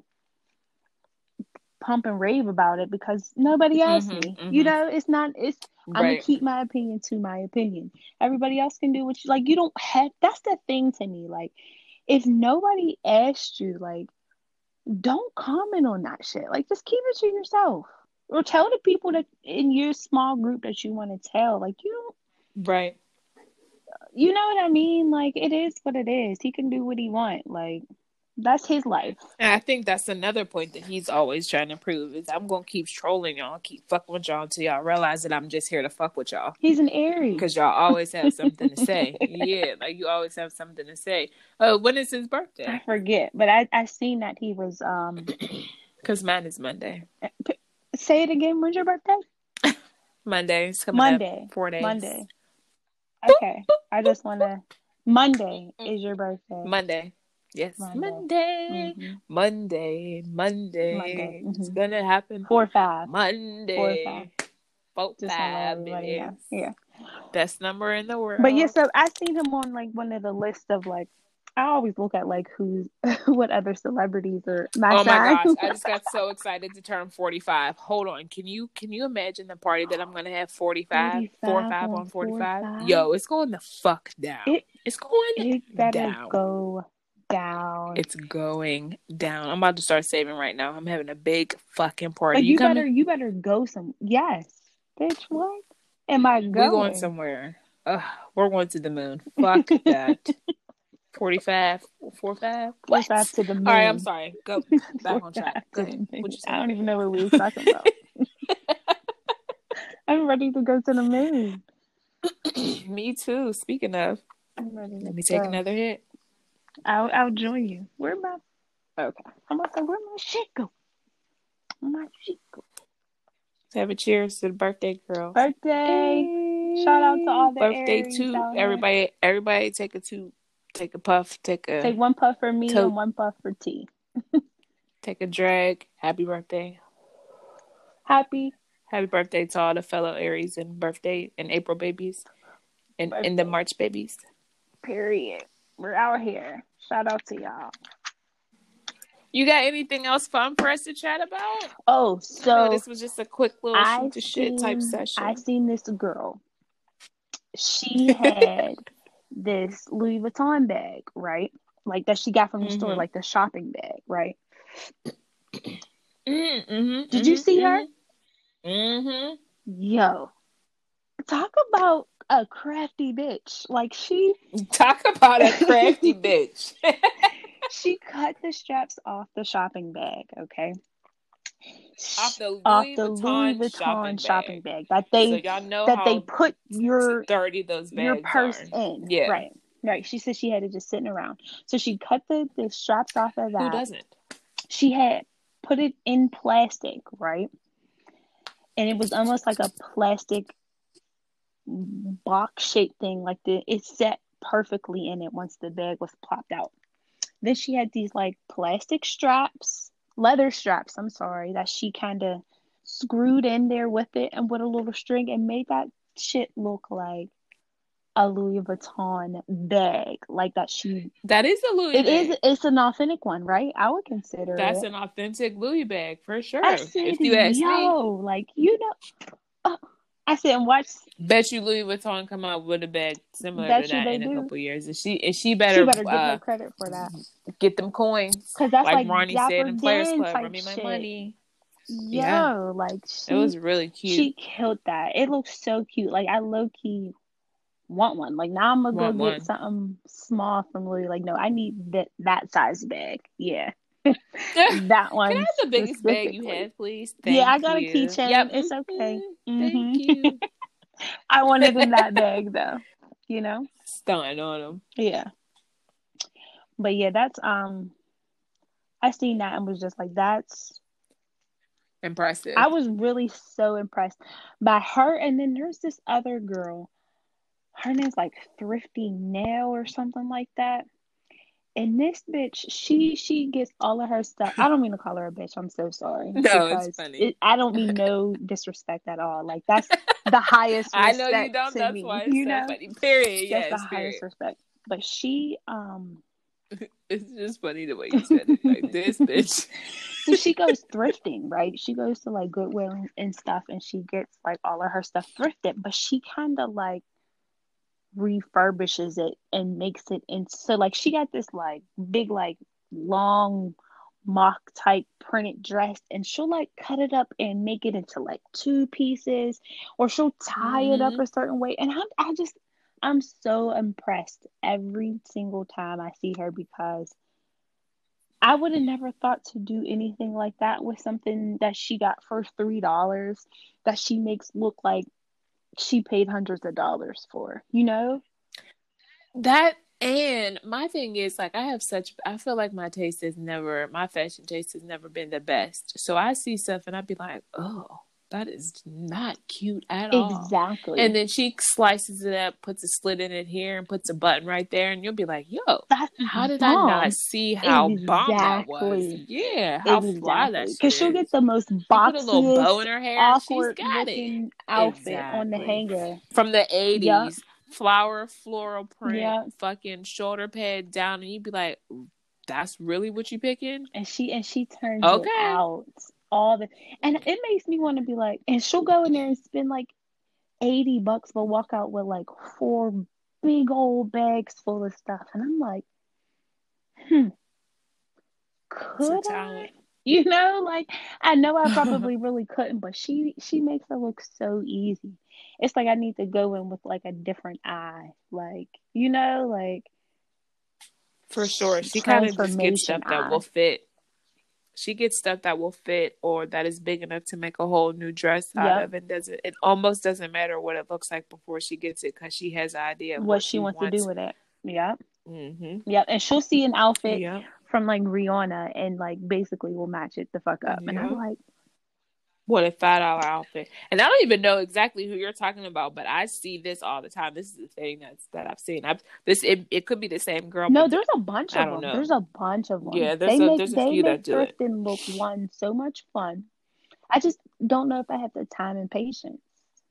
pump and rave about it because nobody asked Mhm, me. mhm. You know, it's not. It's I'm gonna keep my opinion to my opinion. Everybody else can do what you like. You don't have. That's the thing to me. Like, if nobody asked you, like, don't comment on that shit. Like, just keep it to yourself, or tell the people that in your small group that you want to tell. Like, you don't. Right. You know what I mean? Like, it is what it is. He can do what he want. Like, that's his life. And I think that's another point that he's always trying to prove is I'm gonna keep trolling y'all, keep fucking with y'all until y'all realize that I'm just here to fuck with y'all. He's an Aries. Because y'all always have something to say. yeah, like you always have something to say. Uh, when is his birthday? I forget, but I I seen that he was um. Because mine is Monday. Say it again. When's your birthday? Monday. It's coming Monday. up. Four days. Monday. Okay. I just want to. Monday is your birthday. Monday. Yes. Monday. Monday. Mhm. Monday. Monday. Monday, It's gonna happen. Four five. Monday. Four five. Four Just want to let five minutes. Yeah. Best number in the world. But yeah, so I seen him on like one of the lists of like. I always look at like who's what other celebrities are my oh my gosh, I just got so excited to turn 45. Hold on. Can you can you imagine the party that I'm to have 45? 4 45 5 on on 45? 45? Yo, it's going the fuck down. It- it's going it better down. go down. It's going down. I'm about to start saving right now. I'm having a big fucking party. like you you better you better go some. Yes, bitch. What am I going? We're going somewhere. Ugh, we're going to the moon. Fuck that. 45, 45? Four What? five to the moon. All right, I'm sorry. Go back on track. Go ahead. moon. What you I don't even know what we were talking about. I'm ready to go to the moon. Me too. Speaking of, I'm ready let me take another hit. I'll I'll join you. Where my okay? I'm about to say where my shit go? My shit go? Let's have a cheers to the birthday girl. Birthday! Shout out to all the birthday Aries too. Everybody, everybody, take a two, take a puff, take a Take one puff for me Tote. and one puff for T. take a drag. Happy birthday! Happy Happy birthday to all the fellow Aries and birthday and April babies, and and the March babies. period. We're out here. Shout out to y'all. You got anything else fun for us to chat about? Oh, so this was just a quick little I shoot to shit type seen- session. I seen this girl. She had this Louis Vuitton bag, right? Like that she got from the store, Mhm. like the shopping bag, right? Mm-hmm, Did you see her? Mm-hmm. Yo, talk about a crafty bitch. Like she Talk about a crafty bitch. she cut the straps off the shopping bag, okay? Off the Louis off the Vuitton Louis Vuitton shopping shopping, bag. bag. that they so y'all know that they put your dirty those bags your purse are. in. Yeah. Right. Right. She said she had it just sitting around. So she cut the, the straps off of that. Who doesn't? She had put it in plastic, right? And it was almost like a plastic box shaped thing. Like the it set perfectly in it once the bag was plopped out. Then she had these like plastic straps, leather straps, I'm sorry, that she kind of screwed in there with it and with a little string and made that shit look like a Louis Vuitton bag. Like that she That is a Louis it bag. is it's an authentic one, right? I would consider That's it. an authentic Louis bag for sure. Said, if you ask me, like you know, uh, I said, and watch. bet you Louis Vuitton come out with a bag similar Bet to that in a couple years. Is she and she better, she better give uh, her credit for that get them coins. because that's like, like, Ronnie said in Players Club, run me my shit. money. Yo, Yeah. like she, It was really cute. she killed that. It looks so cute. Like I low key want one. Like now I'm gonna Want go one. get something small from Louis. Like no, I need that that size bag. Yeah, that one. Can I have the biggest bag you have, please? Yeah, I Thank got a you. keychain. Yep. It's okay. Mhm. Thank Mhm. you. I wanted in that bag though. You know. stunting on them. Yeah. But yeah, that's um I seen that and was just like that's Impressive. I was really so impressed by her and then there's this other girl. Her name's like Thrifty Nail or something like that. And this bitch, she she gets all of her stuff. I don't mean to call her a bitch. I'm so sorry. No, it's funny. It, I don't mean no disrespect at all. Like that's the highest. Respect. I know you don't. That's me, why it's you so know. funny. Period. That's Yes. the period. highest respect. But she, um, It's just funny the way you said it. Like this bitch. so she goes thrifting, right? She goes to like Goodwill and, and stuff, and she gets like all of her stuff thrifted. But she kind of like refurbishes it and makes it into so like she got this like big like long mock type printed dress and she'll like cut it up and make it into like two pieces or she'll tie it up Mhm. a certain way and I, I just i'm so impressed every single time i see her because i would have never thought to do anything like that with something that she got for three dollars that she makes look like she paid hundreds of dollars for you know That and my thing is like I have such I feel like my taste has never my fashion taste has never been the best. So I see stuff and I'd be like, oh, that is not cute at all. exactly And then she slices it up, puts a slit in it here, and puts a button right there, and you'll be like, "Yo, that's how did bomb. I not see how bomb that was? Yeah, how fly that because she'll get the most She put a little bow in her hair, she's got it outfit on the hanger from the eighties. Yup. Flower floral print, Yup. fucking shoulder pad down, and you'd be like, "That's really what you picking?" and she and she turns Okay. it out all the and it makes me want to be like and she'll go in there and spend like 80 bucks but walk out with like four big old bags full of stuff and i'm like hmm could I? you know like i know i probably really couldn't but she she makes it look so easy it's like i need to go in with like a different eye like you know like For sure. She kind of just gets stuff Transformation that will fit. She gets stuff that will fit or that is big enough to make a whole new dress out Yep. of. And doesn't it almost doesn't matter what it looks like before she gets it because she has an idea of what she wants to do with it yeah Mm-hmm. yep and she'll see an outfit Yeah. from like Rihanna and like basically will match it the fuck up. And I'm like, What a five dollar outfit. And I don't even know exactly who you're talking about, but I see this all the time. This is the thing that's that I've seen. I've this it, it could be the same girl. no, there's a bunch I of don't them. know. There's a bunch of them. Yeah, there's they a- make, there's a they few that make do it. thrifting look one so much fun. I just don't know if I have the time and patience,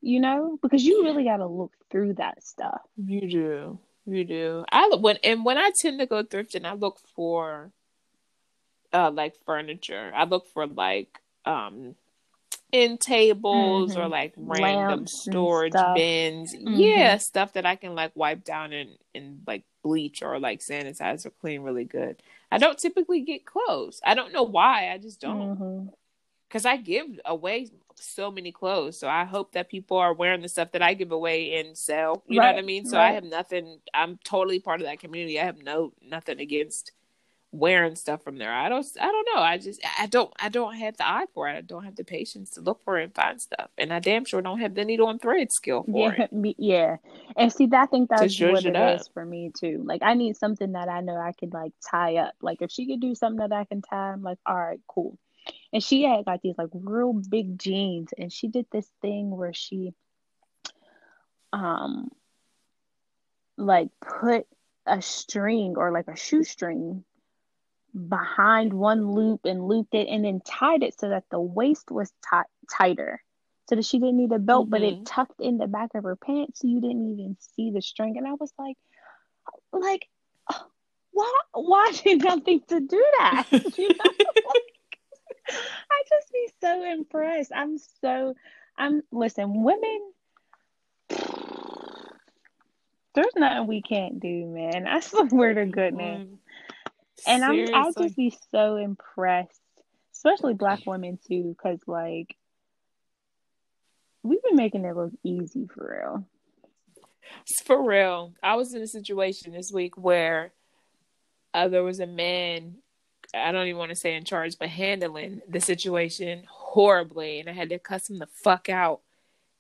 you know, because you really got to look through that stuff. You do. You do. I look when and when I tend to go thrifting, I look for uh like furniture. I look for like um end tables or Mhm. like random Lamps storage bins. Mhm. Yeah, stuff that I can like wipe down and and like bleach or like sanitize or clean really good. I don't typically get clothes. I don't know why. I just don't Mhm. because I give away so many clothes. So I hope that people are wearing the stuff that I give away and sell. You know what I mean? So I have nothing. I'm totally part of that community. I have no nothing against wearing stuff from there. I don't. I don't know. I just. I don't. I don't have the eye for it. I don't have the patience to look for it and find stuff. And I damn sure don't have the needle and thread skill for Yeah, it. me, yeah. And see, that I think that's what it up. is for me too. Like, I need something that I know I can like tie up. Like, if she could do something that I can tie, I'm like, all right, cool. And she had got these like real big jeans, and she did this thing where she, um, like put a string or like a shoestring behind one loop and looped it, and then tied it so that the waist was ti- tighter so that she didn't need a belt, but Mhm. it tucked in the back of her pants, so you didn't even see the string. And I was like, like, why? Why did I think to do that? You know, like, I just be so impressed. I'm so, I'm listen, women. There's nothing we can't do, man. I swear to goodness. Mm. And I'm I'll just be so impressed, especially black women too, because like we've been making it look easy for real. For real. I was in a situation this week where uh, there was a man, I don't even want to say in charge, but handling the situation horribly. And I had to cuss him the fuck out.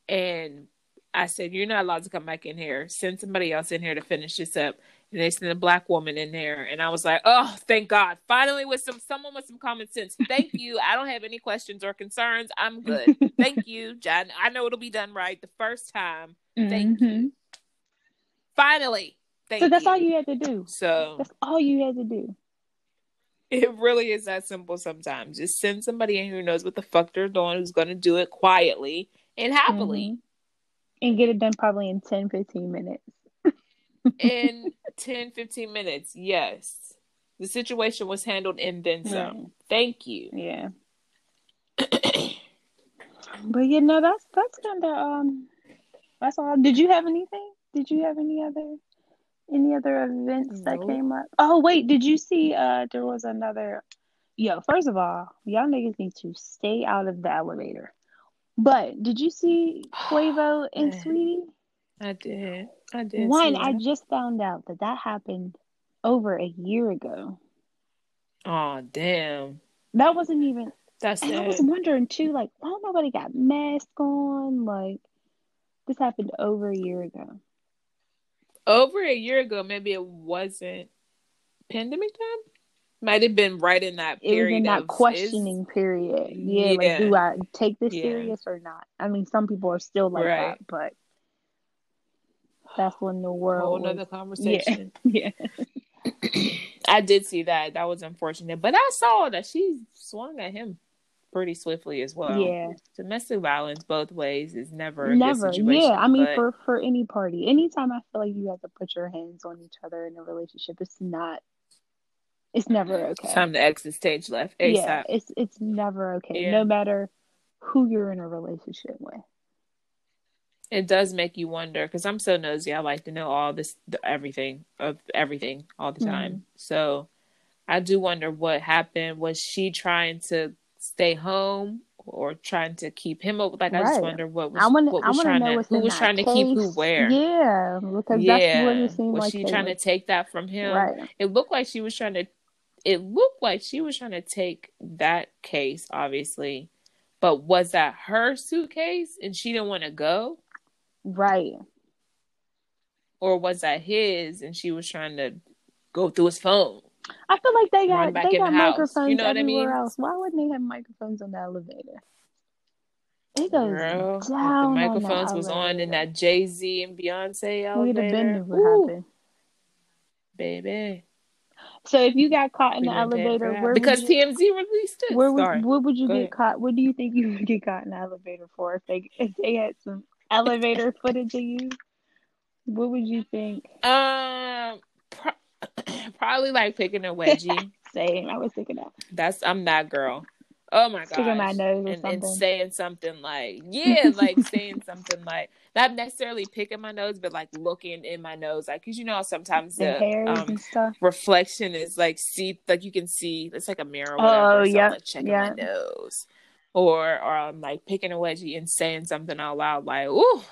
And I said, You're not allowed to come back in here. Send somebody else in here to finish this up. And they sent a black woman in there. And I was like, Oh, thank God. Finally with some someone with some common sense. Thank you. I don't have any questions or concerns. I'm good. thank you, John. I know it'll be done right the first time. Thank Mhm. you. Finally. Thank So that's you. all you had to do. So That's all you had to do. it really is that simple sometimes. Just send somebody in who knows what the fuck they're doing, who's going to do it quietly and happily Mhm. And get it done probably in 10, 15 minutes. In 10, 15 minutes. Yes. The situation was handled and then some. Right. Thank you. Yeah. But you know, that's that's kind of um, that's all. Did you have anything? Did you have any other any other events that Nope. came up? Oh wait, did you see? Uh, there was another. Yo, first of all, y'all niggas need to stay out of the elevator. But did you see Quavo and Saweetie? I did. I did. One, I just found out that that happened over a year ago. Oh, damn. That wasn't even That's And I was wondering too, like, why nobody got mask on? Like, this happened over a year ago. Over a year ago, maybe it wasn't pandemic time. Might have been right in that It was period in that of questioning period. Yeah, like, do I take this Yeah. serious or not? I mean, some people are still like Right. that, but that's when the world whole was. nother conversation. Yeah. I did see that. That was unfortunate. But I saw that she swung at him pretty swiftly as well. yeah. Domestic violence both ways is never Never. situation. Yeah. I mean, but for for any party, anytime I feel like you have to put your hands on each other in a relationship, it's not. It's never okay. it's time to exit stage left ASAP. Yeah, it's it's never okay. Yeah. No matter who you're in a relationship with. It does make you wonder because I'm so nosy. I like to know all this, the, everything of everything all the time. Mm-hmm. So I do wonder what happened. Was she trying to stay home or trying to keep him up? Like I just wonder what was I want what was to trying to who was trying to keep who where. Yeah, because that's what it seemed was like. she trying were- to take that from him? Right. It looked like she was trying to. It looked like she was trying to take that case, obviously, but was that her suitcase and she didn't want to go, Right. or was that his and she was trying to go through his phone? I feel like they got they got the house. microphones You know what I everywhere mean? else. Why wouldn't they have microphones on the elevator? It goes Girl, if the down microphones on was the on in that Jay Z and Beyonce elevator. We'd have been what Ooh, happened. baby. So if you got caught in We the been paying for elevator, where because you, TMZ released it. where would what would you Go get ahead. caught? What do you think you would get caught in the elevator for if they if they had some elevator footage of you? What would you think? Um, pro- probably like picking a wedgie. Same. I was thinking that. That's I'm that girl. Oh my Sticking my nose And, and saying something like, yeah, like saying something like, not necessarily picking my nose, but like looking in my nose. Like, cause you know, sometimes the the, um, reflection is like see, like you can see, it's like a mirror or Oh, so yeah, like checking my nose. Or, or I'm like picking a wedgie and saying something out loud, like, ooh,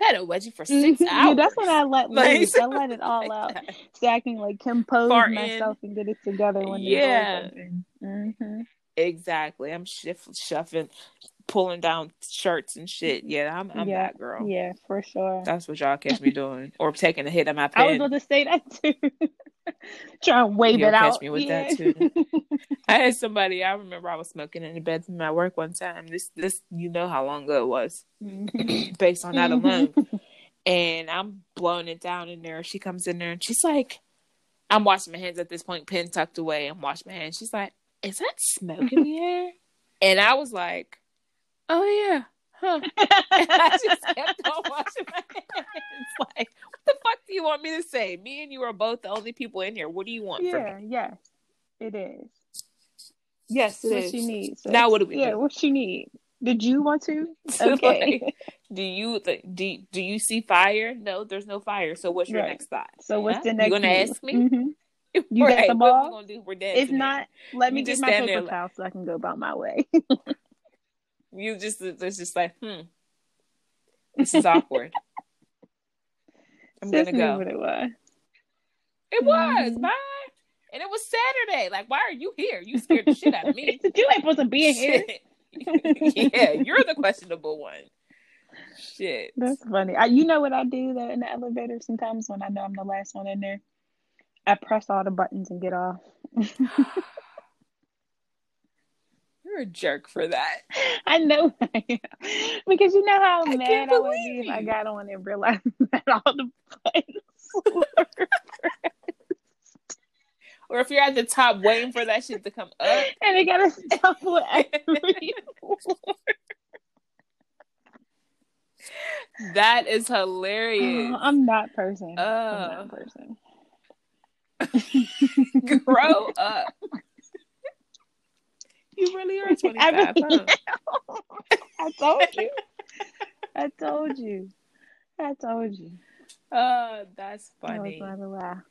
I had a wedgie for 6 Mhm. hours. Yeah, that's when I let Like. I let it all like out, that. so I can like compose Farting. myself and get it together when Yeah. the door's open. Mm-hmm. Exactly. I'm shift, shuffling, pulling down shirts and shit. Yeah, I'm, I'm Yeah. that girl. Yeah, for sure. That's what y'all catch me doing, or taking a hit of my pen. I was about to say that too. Trying to wave You'll it catch out. me with yeah. that, too. I had somebody. I remember I was smoking in the bathroom at work one time. This, this, you know how long ago it was, Mhm. based on that alone. and I'm blowing it down in there. She comes in there and she's like, I'm washing my hands at this point, pen tucked away. I'm washing my hands. She's like, Is that smoke in the air? And I was like, Oh yeah, huh? I just kept on washing my hands. Like, what the fuck do you want me to say? Me and you are both the only people in here. What do you want from yeah, me? yes, it is. Yes, it what is. you need. sis. Now what do we Yeah, do? what she need. Did you want to? Okay. like, do you do do you see fire? No, there's no fire. So what's your Right. next thought? So what's the next? You gonna move? ask me? Mhm. You got Right, the What we gonna do? We're dancing. If not, let me get just my stand there paper towel so I can go about my way. You just it's just like hmm, this is awkward. I'm gonna go. what it was. It was Mhm. bye, and it was Saturday. Like, why are you here? You scared the shit out of me. you ain't supposed to be in here. Yeah, you're the questionable one. Shit. That's funny. I, you know what I do though in the elevator sometimes when I know I'm the last one in there? I press all the buttons and get off. You're a jerk for that. I know Because you know how I mad I would be if I got on and realized that all the buttons were Or if you're at the top waiting for that shit to come up. and it gotta stop with every. That is hilarious. Uh, I'm not person. I'm Oh. not person. Grow up. You really are 25, I really huh? I told you. I told you. I told you. Oh, that's That funny. a.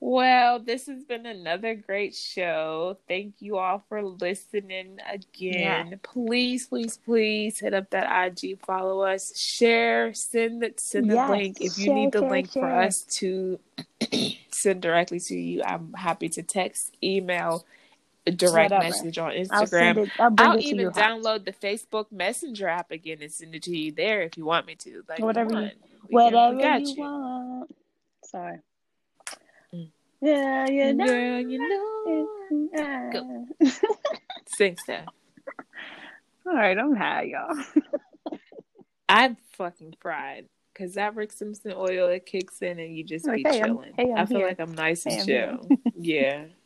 Well, this has been another great show. Thank you all for listening again. Please, please, please hit up that IG, follow us, share, send the send the Yes, link. If you share, need the share, link for us to send directly to you, I'm happy to text, email, direct Whatever. message on I'll Instagram. it. I'll I'll it even download the Facebook Messenger app again and send it to you there if you want me to. Like Whatever you-. We Whatever got you, want. Sorry. Mm. Yeah, you know. Girl, you know. Go. Sing stuff. All right, I'm high, y'all. I'm fucking fried because that Rick Simpson oil it kicks in and you just Like, be hey, I'm- chilling. hey, I'm I feel here. like I'm nice and I'm chill. yeah,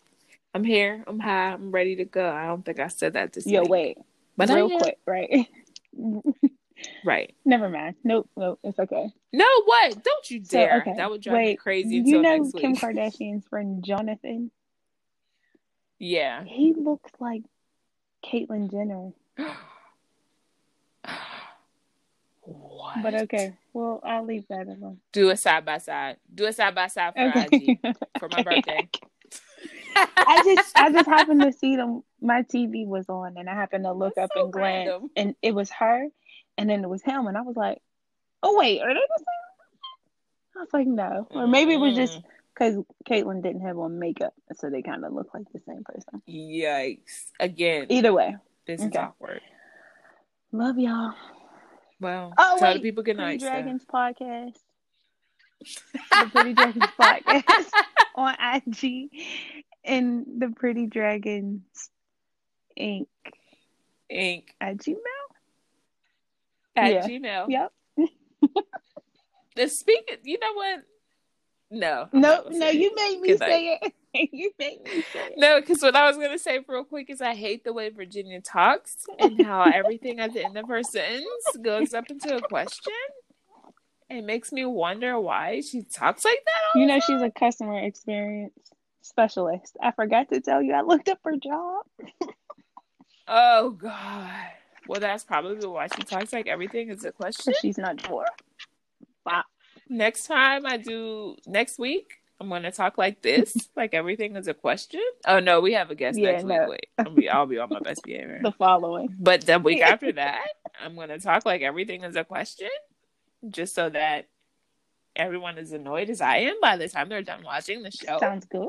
I'm here. I'm high. I'm ready to go. I don't think I said that this Yo, week. wait. but real quick, right? Right? Never mind. Nope, nope, it's okay. No, what? Don't you So, dare. okay, That would drive me wait, crazy You know Kim. Kardashian's friend Jonathan? yeah. He looks like Caitlyn Jenner. what? But okay, well, I'll leave that alone. Do a side by side. Do a side by side for Okay. IG for my birthday. I just I just happened to see them. My TV was on, and I happened to look That's up so and glance, random. and it was her, and then it was him, and I was like, "Oh wait, are they the same?" I was like, "No," or maybe it was just Mm. because Caitlyn didn't have on makeup, so they kind of look like the same person. Yikes! Again, Either way, this is awkward. love y'all. Well, Oh tell wait, the people good night. Dragons podcast. the Pretty Dragons podcast on IG and the Pretty Dragons Inc. Inc. at Gmail. at Yeah. Gmail. Yep. The speaking, you know what? No. I'm No, no, you made me say it. you made me say it. No, because what I was gonna say real quick is I hate the way Virginia talks and how everything at the end of her sentence goes up into a question. It makes me wonder why she talks like that. All You know she's a customer experience specialist. I forgot to tell you I looked up her job. Oh God. Well, that's probably why she talks like everything is a question. She's not sure. Wow. Next time I do next week, I'm gonna talk like this, like everything is a question. Oh no, we have a guest Yeah, next no. week. Wait, I'll be, I'll be on my best behavior. The following. But the week after that, I'm gonna talk like everything is a question, just so that everyone is annoyed as I am by the time they're done watching the show. Sounds good.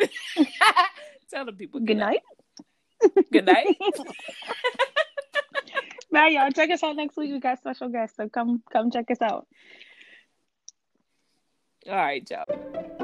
Tell the people Good night. Good night. Bye y'all. Check us out next week. We got special guests, so come come check us out. All right, y'all.